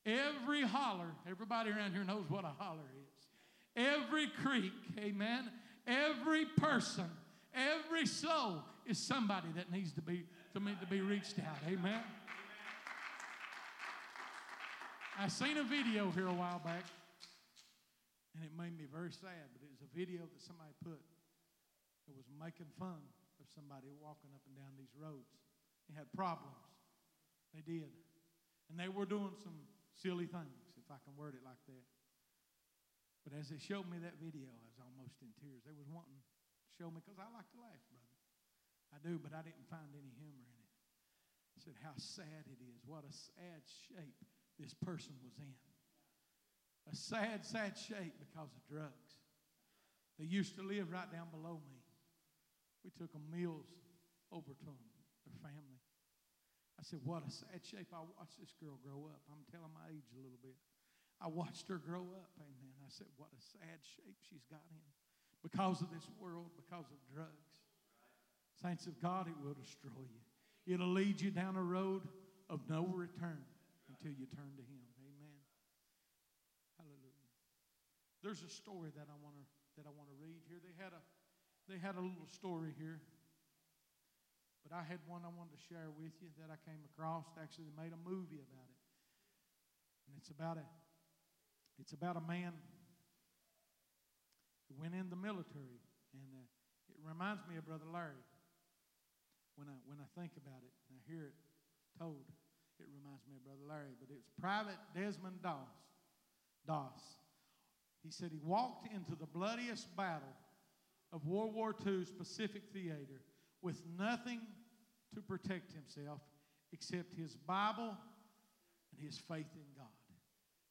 every holler, everybody around here knows what a holler is. Every creek, amen. Every person, every soul is somebody that needs to be to, me, to be reached out. Amen. I seen a video here a while back, and it made me very sad. But it was a video that somebody put. It was making fun of somebody walking up and down these roads. They had problems. They did, and they were doing some silly things, if I can word it like that. But as they showed me that video, I was almost in tears. They was wanting to show me because I like to laugh, brother. I do, but I didn't find any humor in it. I said, How sad it is. What a sad shape this person was in. A sad, sad shape because of drugs. They used to live right down below me. We took them meals over to them, their family. I said, What a sad shape. I watched this girl grow up. I'm telling my age a little bit. I watched her grow up, amen. I said, What a sad shape she's got in because of this world, because of drugs. Saints of God, it will destroy you. It'll lead you down a road of no return until you turn to Him. Amen. Hallelujah. There's a story that I want to that I want to read here. They had a they had a little story here. But I had one I wanted to share with you that I came across. Actually, they made a movie about it. And it's about a it's about a man who went in the military. And uh, it reminds me of Brother Larry. When I, when I think about it and I hear it told, it reminds me of Brother Larry. But it's Private Desmond Doss. Doss. He said he walked into the bloodiest battle of World War II's Pacific Theater with nothing to protect himself except his Bible and his faith in God.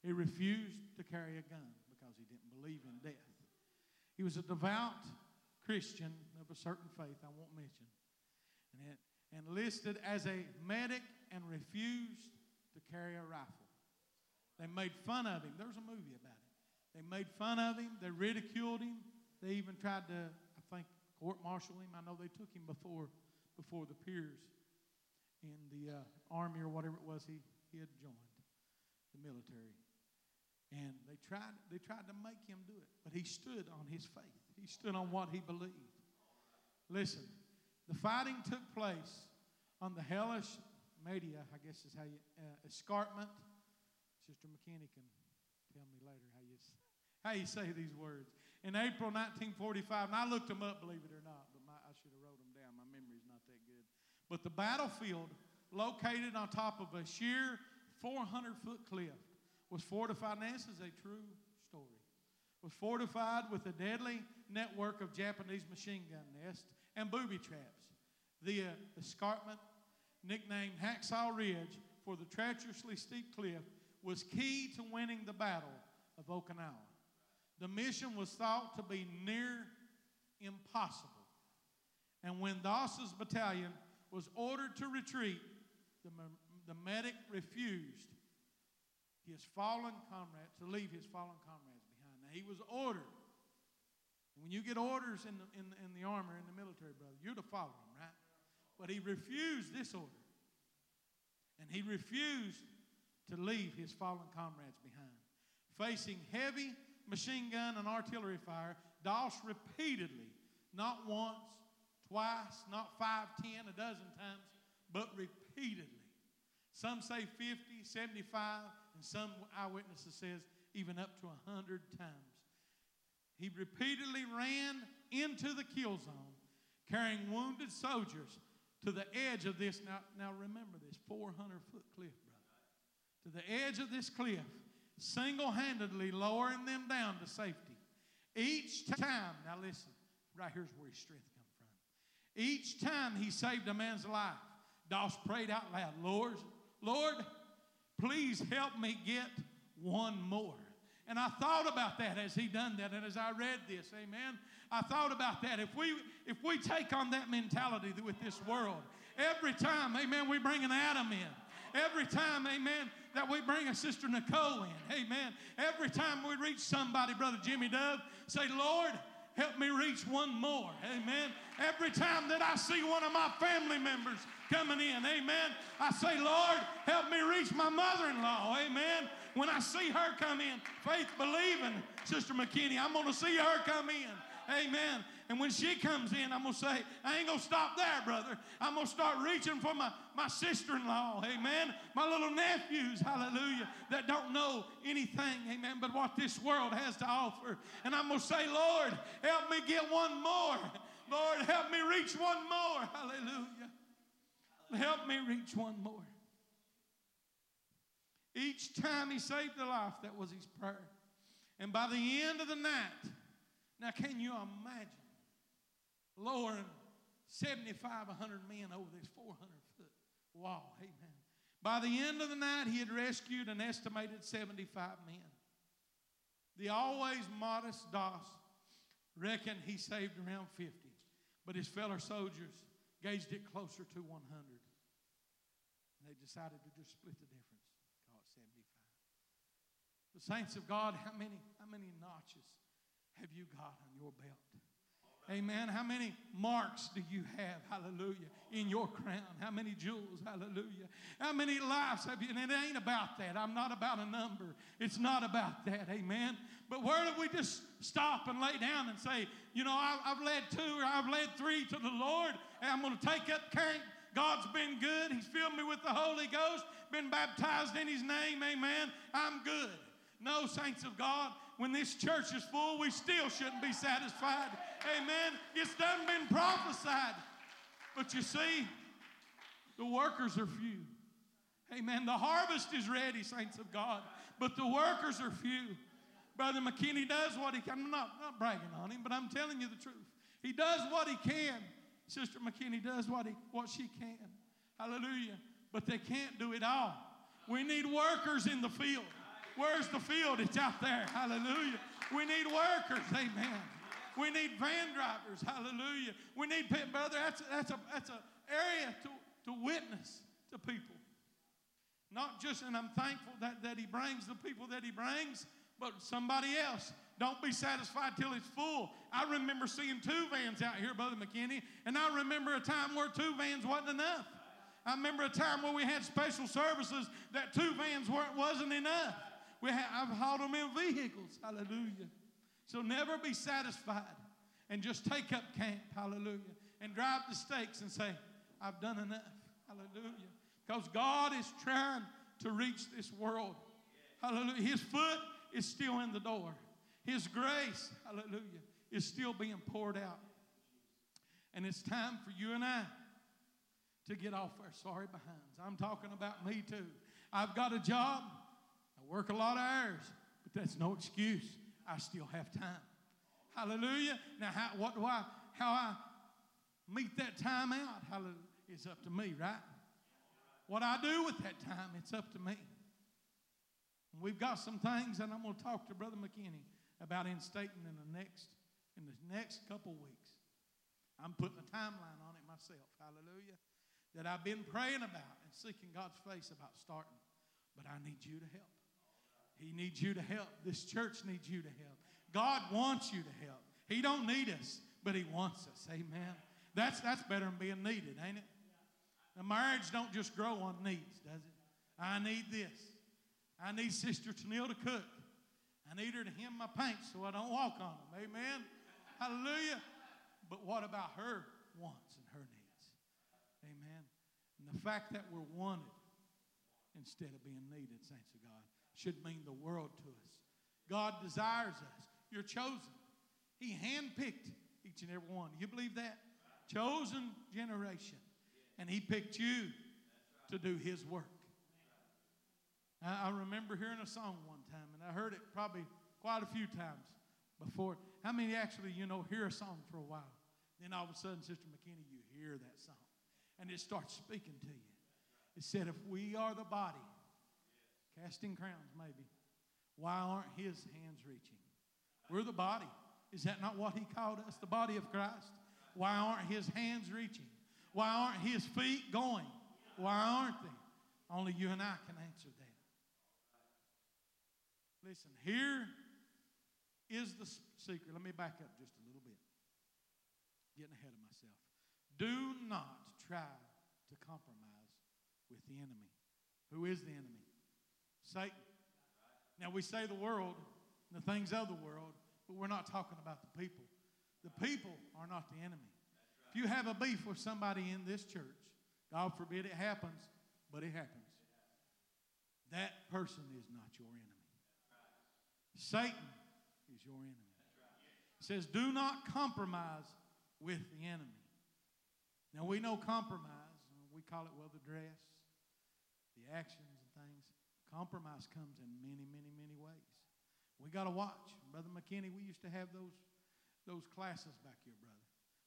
He refused to carry a gun because he didn't believe in death. He was a devout Christian of a certain faith I won't mention, and enlisted as a medic and refused to carry a rifle. They made fun of him. There's a movie about it. They made fun of him. They ridiculed him. They even tried to, I think, court martial him. I know they took him before, before the peers in the uh, army or whatever it was he, he had joined, the military. And they tried, they tried to make him do it, but he stood on his faith. He stood on what he believed. Listen, the fighting took place on the hellish Maeda, I guess is how you, uh, escarpment. Sister McKinney can tell me later how you, how you say these words. In April 1945, and I looked them up, believe it or not, but my, I should have wrote them down. My memory's not that good. But the battlefield, located on top of a sheer 400 foot cliff, was fortified, and this is a true story, was fortified with a deadly network of Japanese machine gun nests and booby traps. The uh, escarpment, nicknamed Hacksaw Ridge for the treacherously steep cliff, was key to winning the Battle of Okinawa. The mission was thought to be near impossible. And when Doss's battalion was ordered to retreat, the, the medic refused his fallen comrade to leave his fallen comrades behind. Now he was ordered. When you get orders in the, in, in the armor, in the military, brother, you're to follow them, right? But he refused this order. And he refused to leave his fallen comrades behind. Facing heavy machine gun and artillery fire, Doss repeatedly, not once, twice, not five, ten, a dozen times, but repeatedly. Some say 50, 75, and some eyewitnesses says even up to 100 times. He repeatedly ran into the kill zone, carrying wounded soldiers to the edge of this. Now, now remember this 400 foot cliff, brother. To the edge of this cliff, single handedly lowering them down to safety. Each time, now listen, right here's where his strength comes from. Each time he saved a man's life, Doss prayed out loud, Lord, Lord, please help me get one more. And I thought about that as he done that, and as I read this, amen. I thought about that. If we if we take on that mentality with this world, every time, amen, we bring an Adam in. Every time, amen, that we bring a sister Nicole in, amen. Every time we reach somebody, brother Jimmy Dove, say, Lord, help me reach one more, amen. Every time that I see one of my family members coming in. Amen. I say, Lord, help me reach my mother in law. Amen. When I see her come in, faith believing, Sister McKinney, I'm going to see her come in. Amen. And when she comes in, I'm going to say, I ain't going to stop there, brother. I'm going to start reaching for my, my sister in law. Amen. My little nephews, hallelujah, that don't know anything. Amen. But what this world has to offer. And I'm going to say, Lord, help me get one more. Lord, help me reach one more. Hallelujah. Help me reach one more. Each time he saved a life, that was his prayer. And by the end of the night, now can you imagine lowering 75, 100 men over this 400 foot wall? Amen. By the end of the night, he had rescued an estimated 75 men. The always modest Doss reckoned he saved around 50, but his fellow soldiers gauged it closer to 100. And they decided to just split the difference, call it 75. The saints of God, how many, how many notches have you got on your belt? Amen. How many marks do you have? Hallelujah. In your crown. How many jewels? Hallelujah. How many lives have you? And it ain't about that. I'm not about a number. It's not about that. Amen. But where do we just stop and lay down and say, you know, I've, led two or I've led three to the Lord, and I'm going to take up camp. God's been good. He's filled me with the Holy Ghost, been baptized in His name. Amen. I'm good. No, saints of God, when this church is full, we still shouldn't be satisfied. Amen. It's done been prophesied. But you see, the workers are few. Amen. The harvest is ready, saints of God, but the workers are few. Brother McKinney does what he can. I'm not, not bragging on him, but I'm telling you the truth. He does what he can. Sister McKinney does what, he, what she can. Hallelujah. But they can't do it all. We need workers in the field. Where's the field? It's out there. Hallelujah. We need workers. Amen. We need van drivers. Hallelujah. We need people. Brother, that's, that's a that's an area to, to witness to people. Not just, and I'm thankful that, that he brings the people that he brings, but somebody else. Don't be satisfied till it's full. I remember seeing two vans out here, Brother McKinney, and I remember a time where two vans wasn't enough. I remember a time where we had special services that two vans weren't, wasn't enough. We had, I've hauled them in vehicles. Hallelujah. So never be satisfied and just take up camp. Hallelujah. And drive the stakes and say, I've done enough. Hallelujah. Because God is trying to reach this world. Hallelujah. His foot is still in the door. His grace, hallelujah, is still being poured out. And it's time for you and I to get off our sorry behinds. I'm talking about me too. I've got a job, work a lot of hours, but that's no excuse. I still have time. Hallelujah. Now, how, what do I, how I meet that time out? Hallelujah. It's up to me, right? What I do with that time, it's up to me. We've got some things that I'm going to talk to Brother McKinney about instating in the next in the next couple weeks. I'm putting a timeline on it myself. Hallelujah. That I've been praying about and seeking God's face about starting. But I need you to help. He needs you to help. This church needs you to help. God wants you to help. He don't need us, but he wants us. Amen. That's that's better than being needed, ain't it? A marriage don't just grow on needs, does it? I need this. I need Sister Tennille to cook. I need her to hem my pants so I don't walk on them. Amen. Hallelujah. But what about her wants and her needs? Amen. And the fact that we're wanted instead of being needed, saints of should mean the world to us. God desires us. You're chosen. He handpicked each and every one. You believe that? Chosen generation. And He picked you to do His work. I, remember hearing a song one time, and I heard it probably quite a few times before. How many actually, you know, hear a song for a while? Then all of a sudden, Sister McKinney, you hear that song, and it starts speaking to you. It said, If we are the body, Casting Crowns maybe, why aren't His hands reaching? We're the body. Is that not what He called us, the body of Christ? Why aren't His hands reaching? Why aren't His feet going? Why aren't they? Only you and I can answer that. Listen, here is the secret. Let me back up just a little bit. Getting ahead of myself. Do not try to compromise with the enemy. Who is the enemy? Satan. Now we say the world, and the things of the world, but we're not talking about the people. The people are not the enemy. If you have a beef with somebody in this church, God forbid it happens, but it happens. That person is not your enemy. Satan is your enemy. It says, do not compromise with the enemy. Now we know compromise, we call it well the dress, the actions and things. Compromise comes in many, many, many ways. We got to watch. Brother McKinney, we used to have those, those classes back here, brother.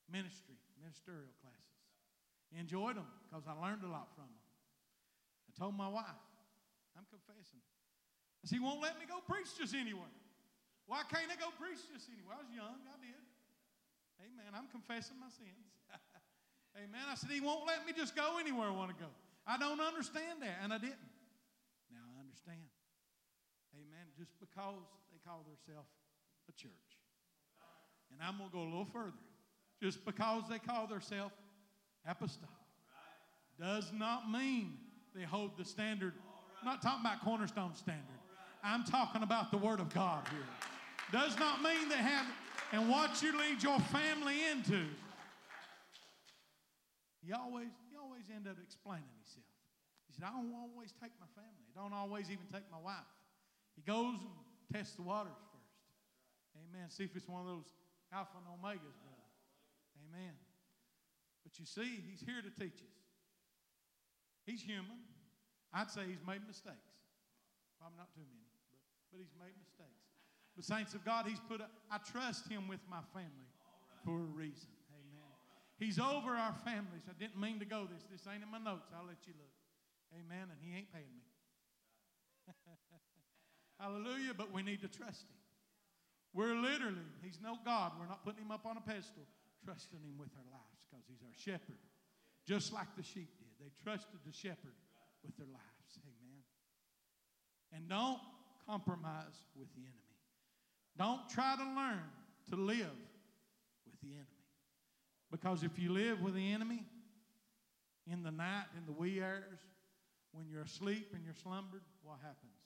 Ministry, ministerial classes. Enjoyed them because I learned a lot from them. I told my wife, I'm confessing. He won't let me go preach just anywhere. Why can't I go preach just anywhere? I was young, I did. Amen. I'm confessing my sins. Amen. I said, He won't let me just go anywhere I want to go. I don't understand that, and I didn't. Understand. Amen. Just because they call themselves a church. And I'm going to go a little further. Just because they call themselves apostolic does not mean they hold the standard. I'm not talking about Cornerstone standard. I'm talking about the Word of God here. Does not mean they have, and what you lead your family into. He always, he always end up explaining himself. He said, I don't always take my family. I don't always even take my wife. He goes and tests the waters first. Amen. See if it's one of those alpha and omegas, brother. Amen. But you see, he's here to teach us. He's human. I'd say he's made mistakes. Probably not too many, but, but he's made mistakes. But saints of God, he's put a, I trust him with my family for a reason. Amen. He's over our families. I didn't mean to go this. This ain't in my notes. I'll let you look. Amen. And he ain't paying me. Hallelujah. But we need to trust him. We're literally, he's no God. We're not putting him up on a pedestal, trusting him with our lives because he's our shepherd. Just like the sheep did. They trusted the shepherd with their lives. Amen. And don't compromise with the enemy. Don't try to learn to live with the enemy. Because if you live with the enemy in the night, in the wee hours, when you're asleep and you're slumbered, what happens?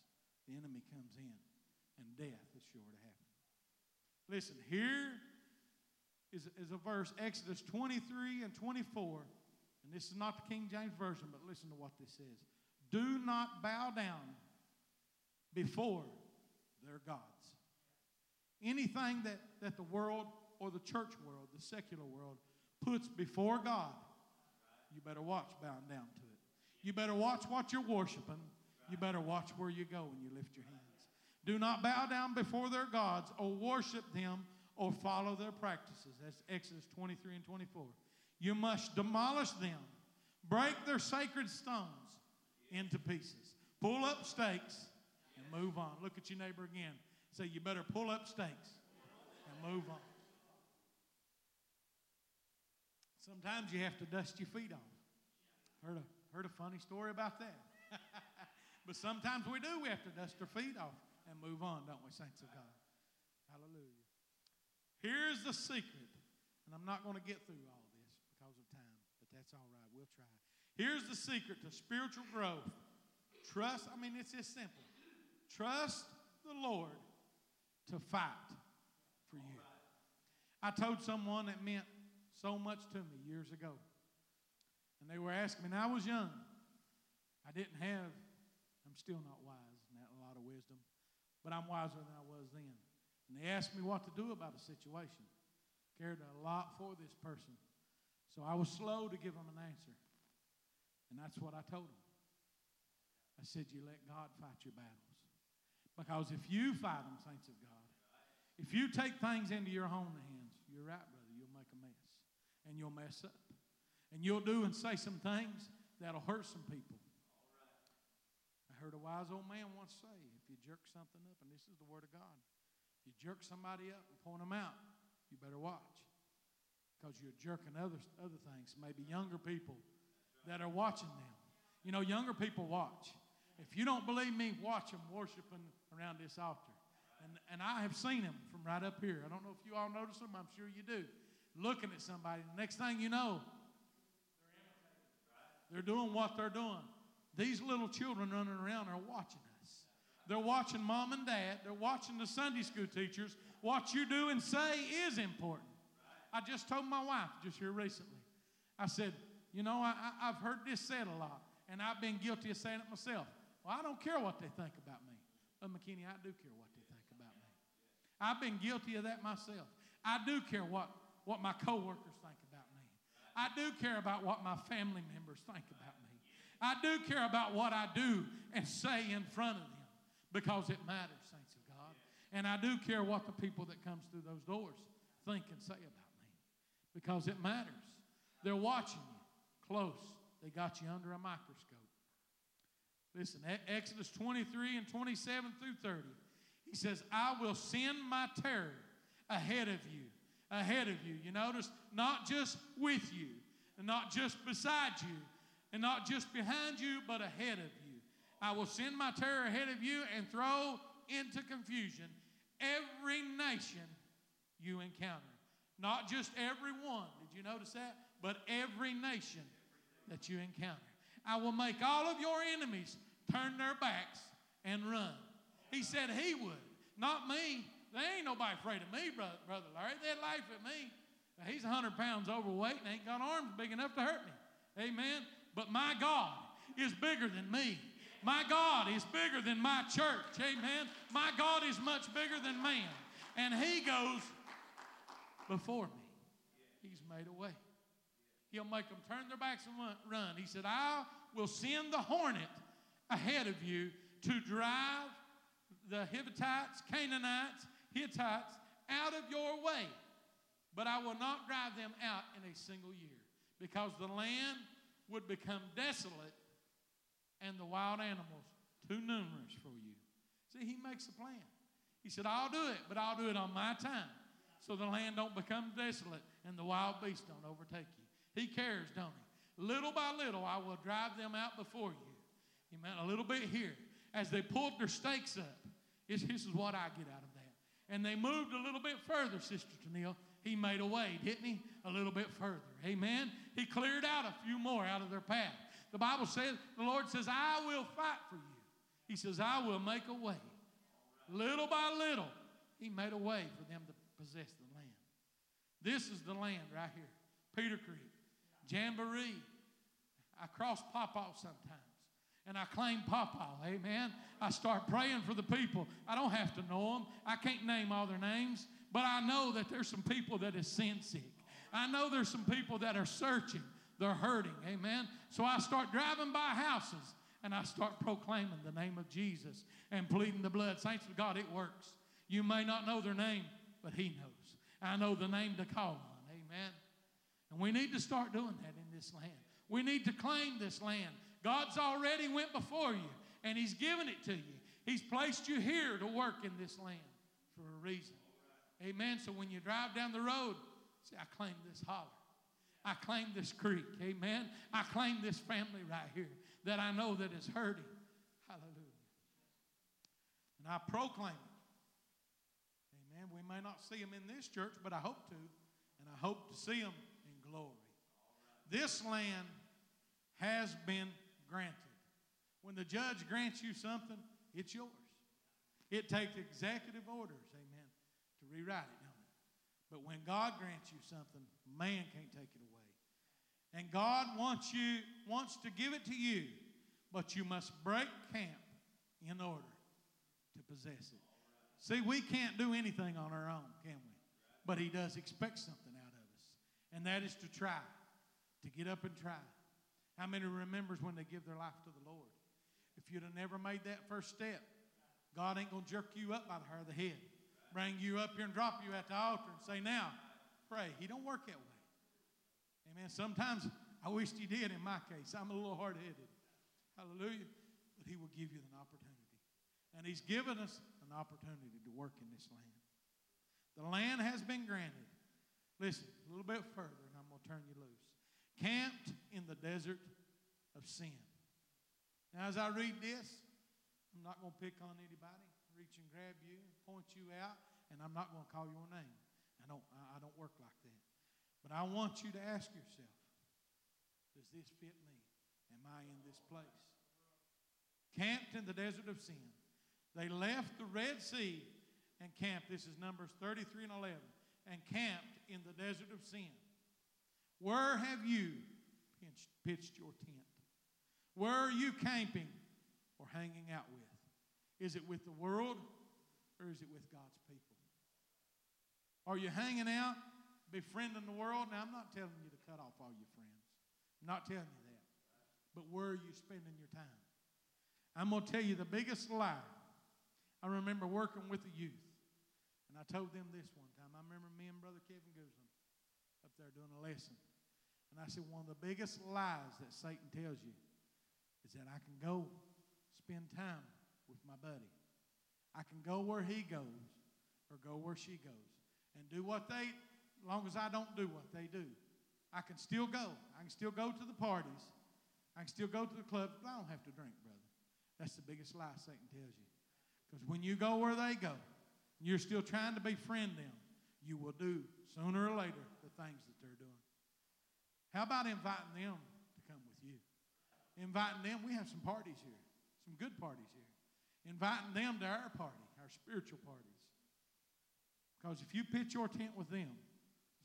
The enemy comes in and death is sure to happen. Listen, here is, is a verse, Exodus 23 and 24. And this is not the King James Version, but listen to what this says. Do not bow down before their gods. Anything that, that the world or the church world, the secular world, puts before God, you better watch bowing down to. You better watch what you're worshiping. You better watch where you go when you lift your hands. Do not bow down before their gods or worship them or follow their practices. That's Exodus 23 and 24. You must demolish them, break their sacred stones into pieces, pull up stakes, and move on. Look at your neighbor again. Say, you better pull up stakes and move on. Sometimes you have to dust your feet off. Heard a, heard a funny story about that. but sometimes we do. We have to dust our feet off and move on, don't we, saints of God? Hallelujah. Here's the secret. And I'm not going to get through all this because of time, but that's all right. We'll try. Here's the secret to spiritual growth trust. I mean, it's just simple. Trust the Lord to fight for you. I told someone that meant so much to me years ago. And they were asking me, and I was young. I didn't have, I'm still not wise, not a lot of wisdom, but I'm wiser than I was then. And they asked me what to do about a situation. Cared a lot for this person. So I was slow to give them an answer. And that's what I told them. I said, You let God fight your battles. Because if you fight them, saints of God, if you take things into your own hands, you're right, brother, you'll make a mess. And you'll mess up. And you'll do and say some things that'll hurt some people. I heard a wise old man once say, if you jerk something up, and this is the word of God, if you jerk somebody up and point them out, you better watch. Because you're jerking other, other things, maybe younger people that are watching them. You know, younger people watch. If you don't believe me, watch them worshiping around this altar. And, and I have seen them from right up here. I don't know if you all notice them, I'm sure you do. Looking at somebody. The next thing you know, they're doing what they're doing. These little children running around are watching us. They're watching mom and dad. They're watching the Sunday school teachers. What you do and say is important. I just told my wife just here recently. I said, you know, I, have heard this said a lot, and I've been guilty of saying it myself. Well, I don't care what they think about me. But McKinney, I do care what they think about me. I've been guilty of that myself. I do care what, what my coworkers. I do care about what my family members think about me. I do care about what I do and say in front of them because it matters, saints of God. And I do care what the people that comes through those doors think and say about me because it matters. They're watching you close. They got you under a microscope. Listen, Exodus 23 and 27 through 30. He says, I will send my terror ahead of you. Ahead of you. You notice, not just with you, and not just beside you, and not just behind you, but ahead of you. I will send my terror ahead of you and throw into confusion every nation you encounter. Not just every one. Did you notice that? But every nation that you encounter. I will make all of your enemies turn their backs and run. He said he would, not me. There ain't nobody afraid of me, brother, brother Larry. They'd laugh at me. He's 100 pounds overweight and ain't got arms big enough to hurt me. Amen. But my God is bigger than me. My God is bigger than my church. Amen. My God is much bigger than man. And He goes before me. He's made a way. He'll make them turn their backs and run. He said, I will send the hornet ahead of you to drive the Hittites, Canaanites, Hittites out of your way. But I will not drive them out in a single year because the land would become desolate and the wild animals too numerous for you. See, he makes a plan. He said, I'll do it, but I'll do it on my time so the land don't become desolate and the wild beasts don't overtake you. He cares, don't he? Little by little, I will drive them out before you. Amen. A little bit here. As they pulled their stakes up, this, is what I get out of. And they moved a little bit further, Sister Tennille. He made a way, didn't he? A little bit further. Amen. He cleared out a few more out of their path. The Bible says, the Lord says, I will fight for you. He says, I will make a way. Little by little, He made a way for them to possess the land. This is the land right here Peter Creek. Jamboree. I cross Pawpaw sometimes. And I claim Pawpaw. Amen. I start praying for the people. I don't have to know them. I can't name all their names. But I know that there's some people that is sin sick. I know there's some people that are searching. They're hurting. Amen. So I start driving by houses and I start proclaiming the name of Jesus and pleading the blood. Saints of God, it works. You may not know their name, but He knows. I know the name to call on. Amen. And we need to start doing that in this land. We need to claim this land. God's already went before you, and He's given it to you. He's placed you here to work in this land for a reason. Amen. So when you drive down the road, say, I claim this holler. I claim this creek. Amen. I claim this family right here that I know that is hurting. Hallelujah. And I proclaim it. Amen. We may not see them in this church, but I hope to. And I hope to see them in glory. This land has been granted. When the judge grants you something, it's yours. It takes executive orders, amen, to rewrite it, don't it? But when God grants you something, man can't take it away. And God wants you wants to give it to you, but you must break camp in order to possess it. See, we can't do anything on our own, can we? But He does expect something out of us, and that is to try, to get up and try. How many remembers when they give their life to the Lord? If you'd have never made that first step, God ain't going to jerk you up by the hair of the head, bring you up here and drop you at the altar and say, Now, pray. He don't work that way. Amen. Sometimes I wished He did in my case. I'm a little hard headed. Hallelujah. But He will give you an opportunity. And He's given us an opportunity to work in this land. The land has been granted. Listen, a little bit further, and I'm going to turn you loose. Camped in the desert of sin. Now, as I read this, I'm not going to pick on anybody, reach and grab you, point you out, and I'm not going to call your name. I don't, I don't work like that. But I want you to ask yourself Does this fit me? Am I in this place? Camped in the desert of sin. They left the Red Sea and camped. This is Numbers 33 and 11. And camped in the desert of sin. Where have you pitched, your tent? Where are you camping or hanging out with? Is it with the world or is it with God's people? Are you hanging out, befriending the world? Now, I'm not telling you to cut off all your friends. I'm not telling you that. But where are you spending your time? I'm going to tell you the biggest lie. I remember working with the youth, and I told them this one time. I remember me and Brother Kevin Guzman up there doing a lesson. And I said, one of the biggest lies that Satan tells you is that I can go spend time with my buddy. I can go where he goes or go where she goes and do what they, as long as I don't do what they do. I can still go. I can still go to the parties. I can still go to the clubs, but I don't have to drink, brother. That's the biggest lie Satan tells you. Because when you go where they go, and you're still trying to befriend them, you will do sooner or later the things that they're doing. How about inviting them to come with you? Inviting them, we have some parties here, some good parties here. Inviting them to our party, our spiritual parties. Because if you pitch your tent with them,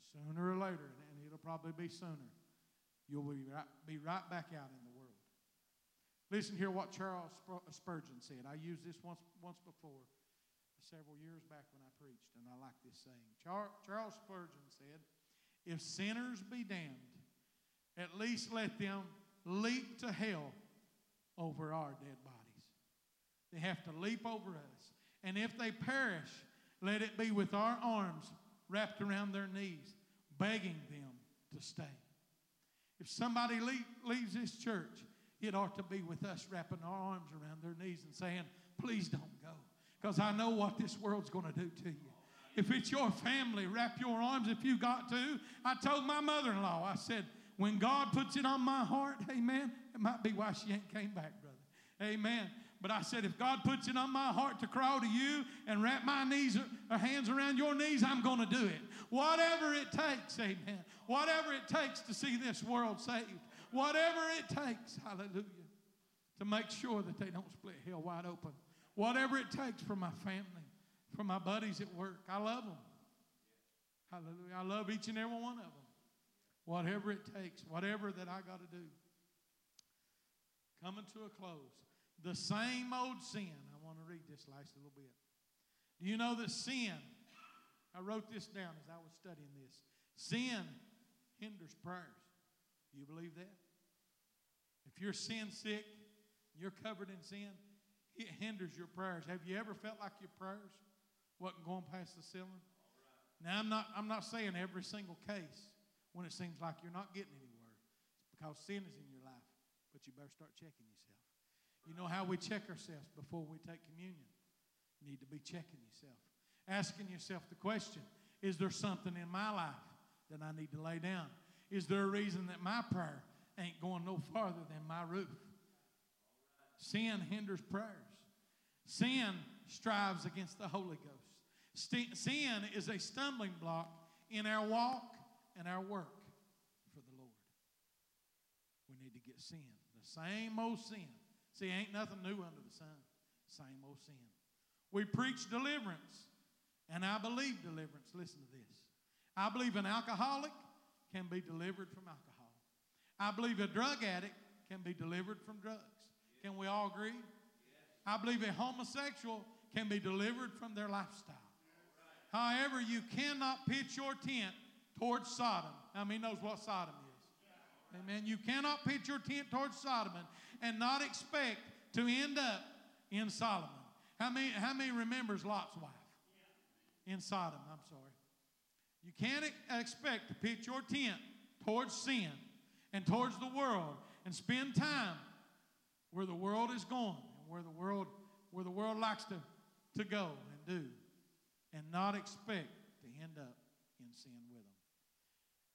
sooner or later, and it'll probably be sooner, you'll be right, be right back out in the world. Listen here what Charles uh, Spurgeon said. I used this once, once before, several years back when I preached, and I like this saying. Charles Spurgeon said, If sinners be damned, at least let them leap to hell over our dead bodies. They have to leap over us. And if they perish, let it be with our arms wrapped around their knees, begging them to stay. If somebody leaves this church, it ought to be with us wrapping our arms around their knees and saying, Please don't go, because I know what this world's going to do to you. If it's your family, wrap your arms if you got to. I told my mother in law, I said, when God puts it on my heart, amen, it might be why she ain't came back, brother. Amen. But I said, if God puts it on my heart to crawl to you and wrap my knees or uh, hands around your knees, I'm going to do it. Whatever it takes, amen. Whatever it takes to see this world saved. Whatever it takes, hallelujah, to make sure that they don't split hell wide open. Whatever it takes for my family, for my buddies at work. I love them. Hallelujah. I love each and every one of them whatever it takes, whatever that I got to do. Coming to a close. The same old sin. I want to read this last little bit. Do you know that sin, I wrote this down as I was studying this. Sin hinders prayers. Do you believe that? If you're sin sick, you're covered in sin, it hinders your prayers. Have you ever felt like your prayers wasn't going past the ceiling? Now I'm not I'm not saying every single case when it seems like you're not getting anywhere. It's because sin is in your life, but you better start checking yourself. You know how we check ourselves before we take communion? You need to be checking yourself, asking yourself the question Is there something in my life that I need to lay down? Is there a reason that my prayer ain't going no farther than my roof? Sin hinders prayers. Sin strives against the Holy Ghost. St- sin is a stumbling block in our walk and our work for the Lord. We need to get sin. The same old sin. See, ain't nothing new under the sun. Same old sin. We preach deliverance, and I believe deliverance. Listen to this. I believe an alcoholic can be delivered from alcohol. I believe a drug addict can be delivered from drugs. Can we all agree? I believe a homosexual can be delivered from their lifestyle. However, you cannot pitch your tent towards Sodom. How many knows what Sodom is? Amen. You cannot pitch your tent towards Sodom and not expect to end up in Solomon. How many, how many remembers Lot's wife? In Sodom, I'm sorry. You can't expect to pitch your tent towards sin and towards the world and spend time where the world is going and where the world where the world likes to, to go and do and not expect to end up in sin with.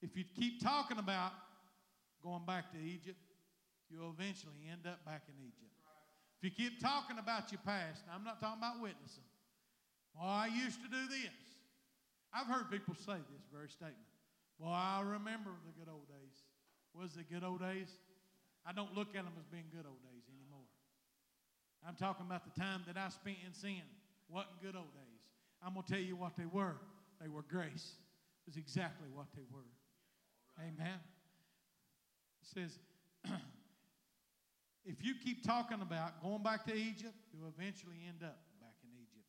If you keep talking about going back to Egypt, you'll eventually end up back in Egypt. If you keep talking about your past, I'm not talking about witnessing. Well, I used to do this. I've heard people say this very statement. Well, I remember the good old days. Was it good old days? I don't look at them as being good old days anymore. I'm talking about the time that I spent in sin. Wasn't good old days. I'm going to tell you what they were. They were grace. It was exactly what they were. Amen. It says, if you keep talking about going back to Egypt, you'll eventually end up back in Egypt.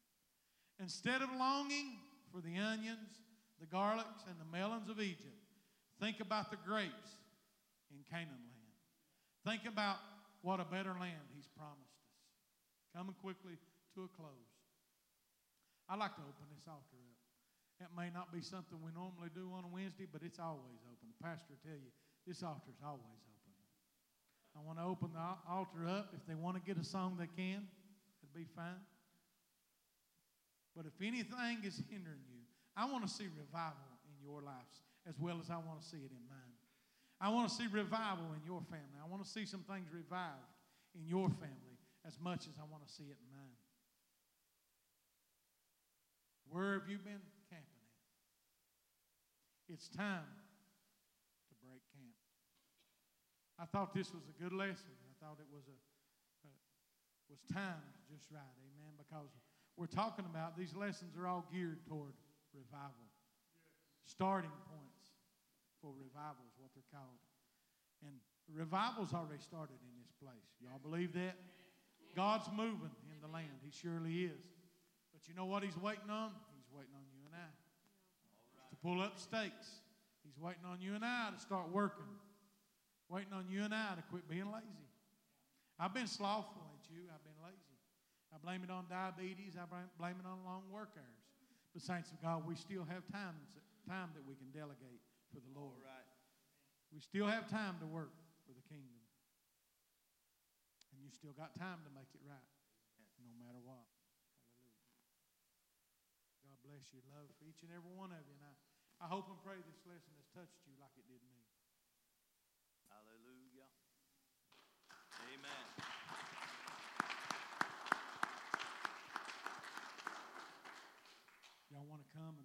Instead of longing for the onions, the garlics, and the melons of Egypt, think about the grapes in Canaan land. Think about what a better land He's promised us. Coming quickly to a close. I'd like to open this altar up. It may not be something we normally do on a Wednesday, but it's always open. The pastor will tell you this altar is always open. I want to open the altar up. If they want to get a song, they can. It'd be fine. But if anything is hindering you, I want to see revival in your lives as well as I want to see it in mine. I want to see revival in your family. I want to see some things revived in your family as much as I want to see it in mine. Where have you been? It's time to break camp. I thought this was a good lesson. I thought it was a uh, was timed just right, amen. Because we're talking about these lessons are all geared toward revival, starting points for revival is what they're called. And revival's already started in this place. Y'all believe that? God's moving in the land. He surely is. But you know what He's waiting on? He's waiting on you and I to pull up stakes. He's waiting on you and I to start working. Waiting on you and I to quit being lazy. I've been slothful, ain't you? I've been lazy. I blame it on diabetes. I blame- blame it on long work hours. But saints of God, we still have time, time that we can delegate for the Lord. right. We still have time to work for the kingdom. And you still got time to make it right, no matter what. Hallelujah. God bless you. Love for each and every one of you. And I, I hope and pray this lesson has touched you like it did me. Hallelujah. Amen. Y'all want to come and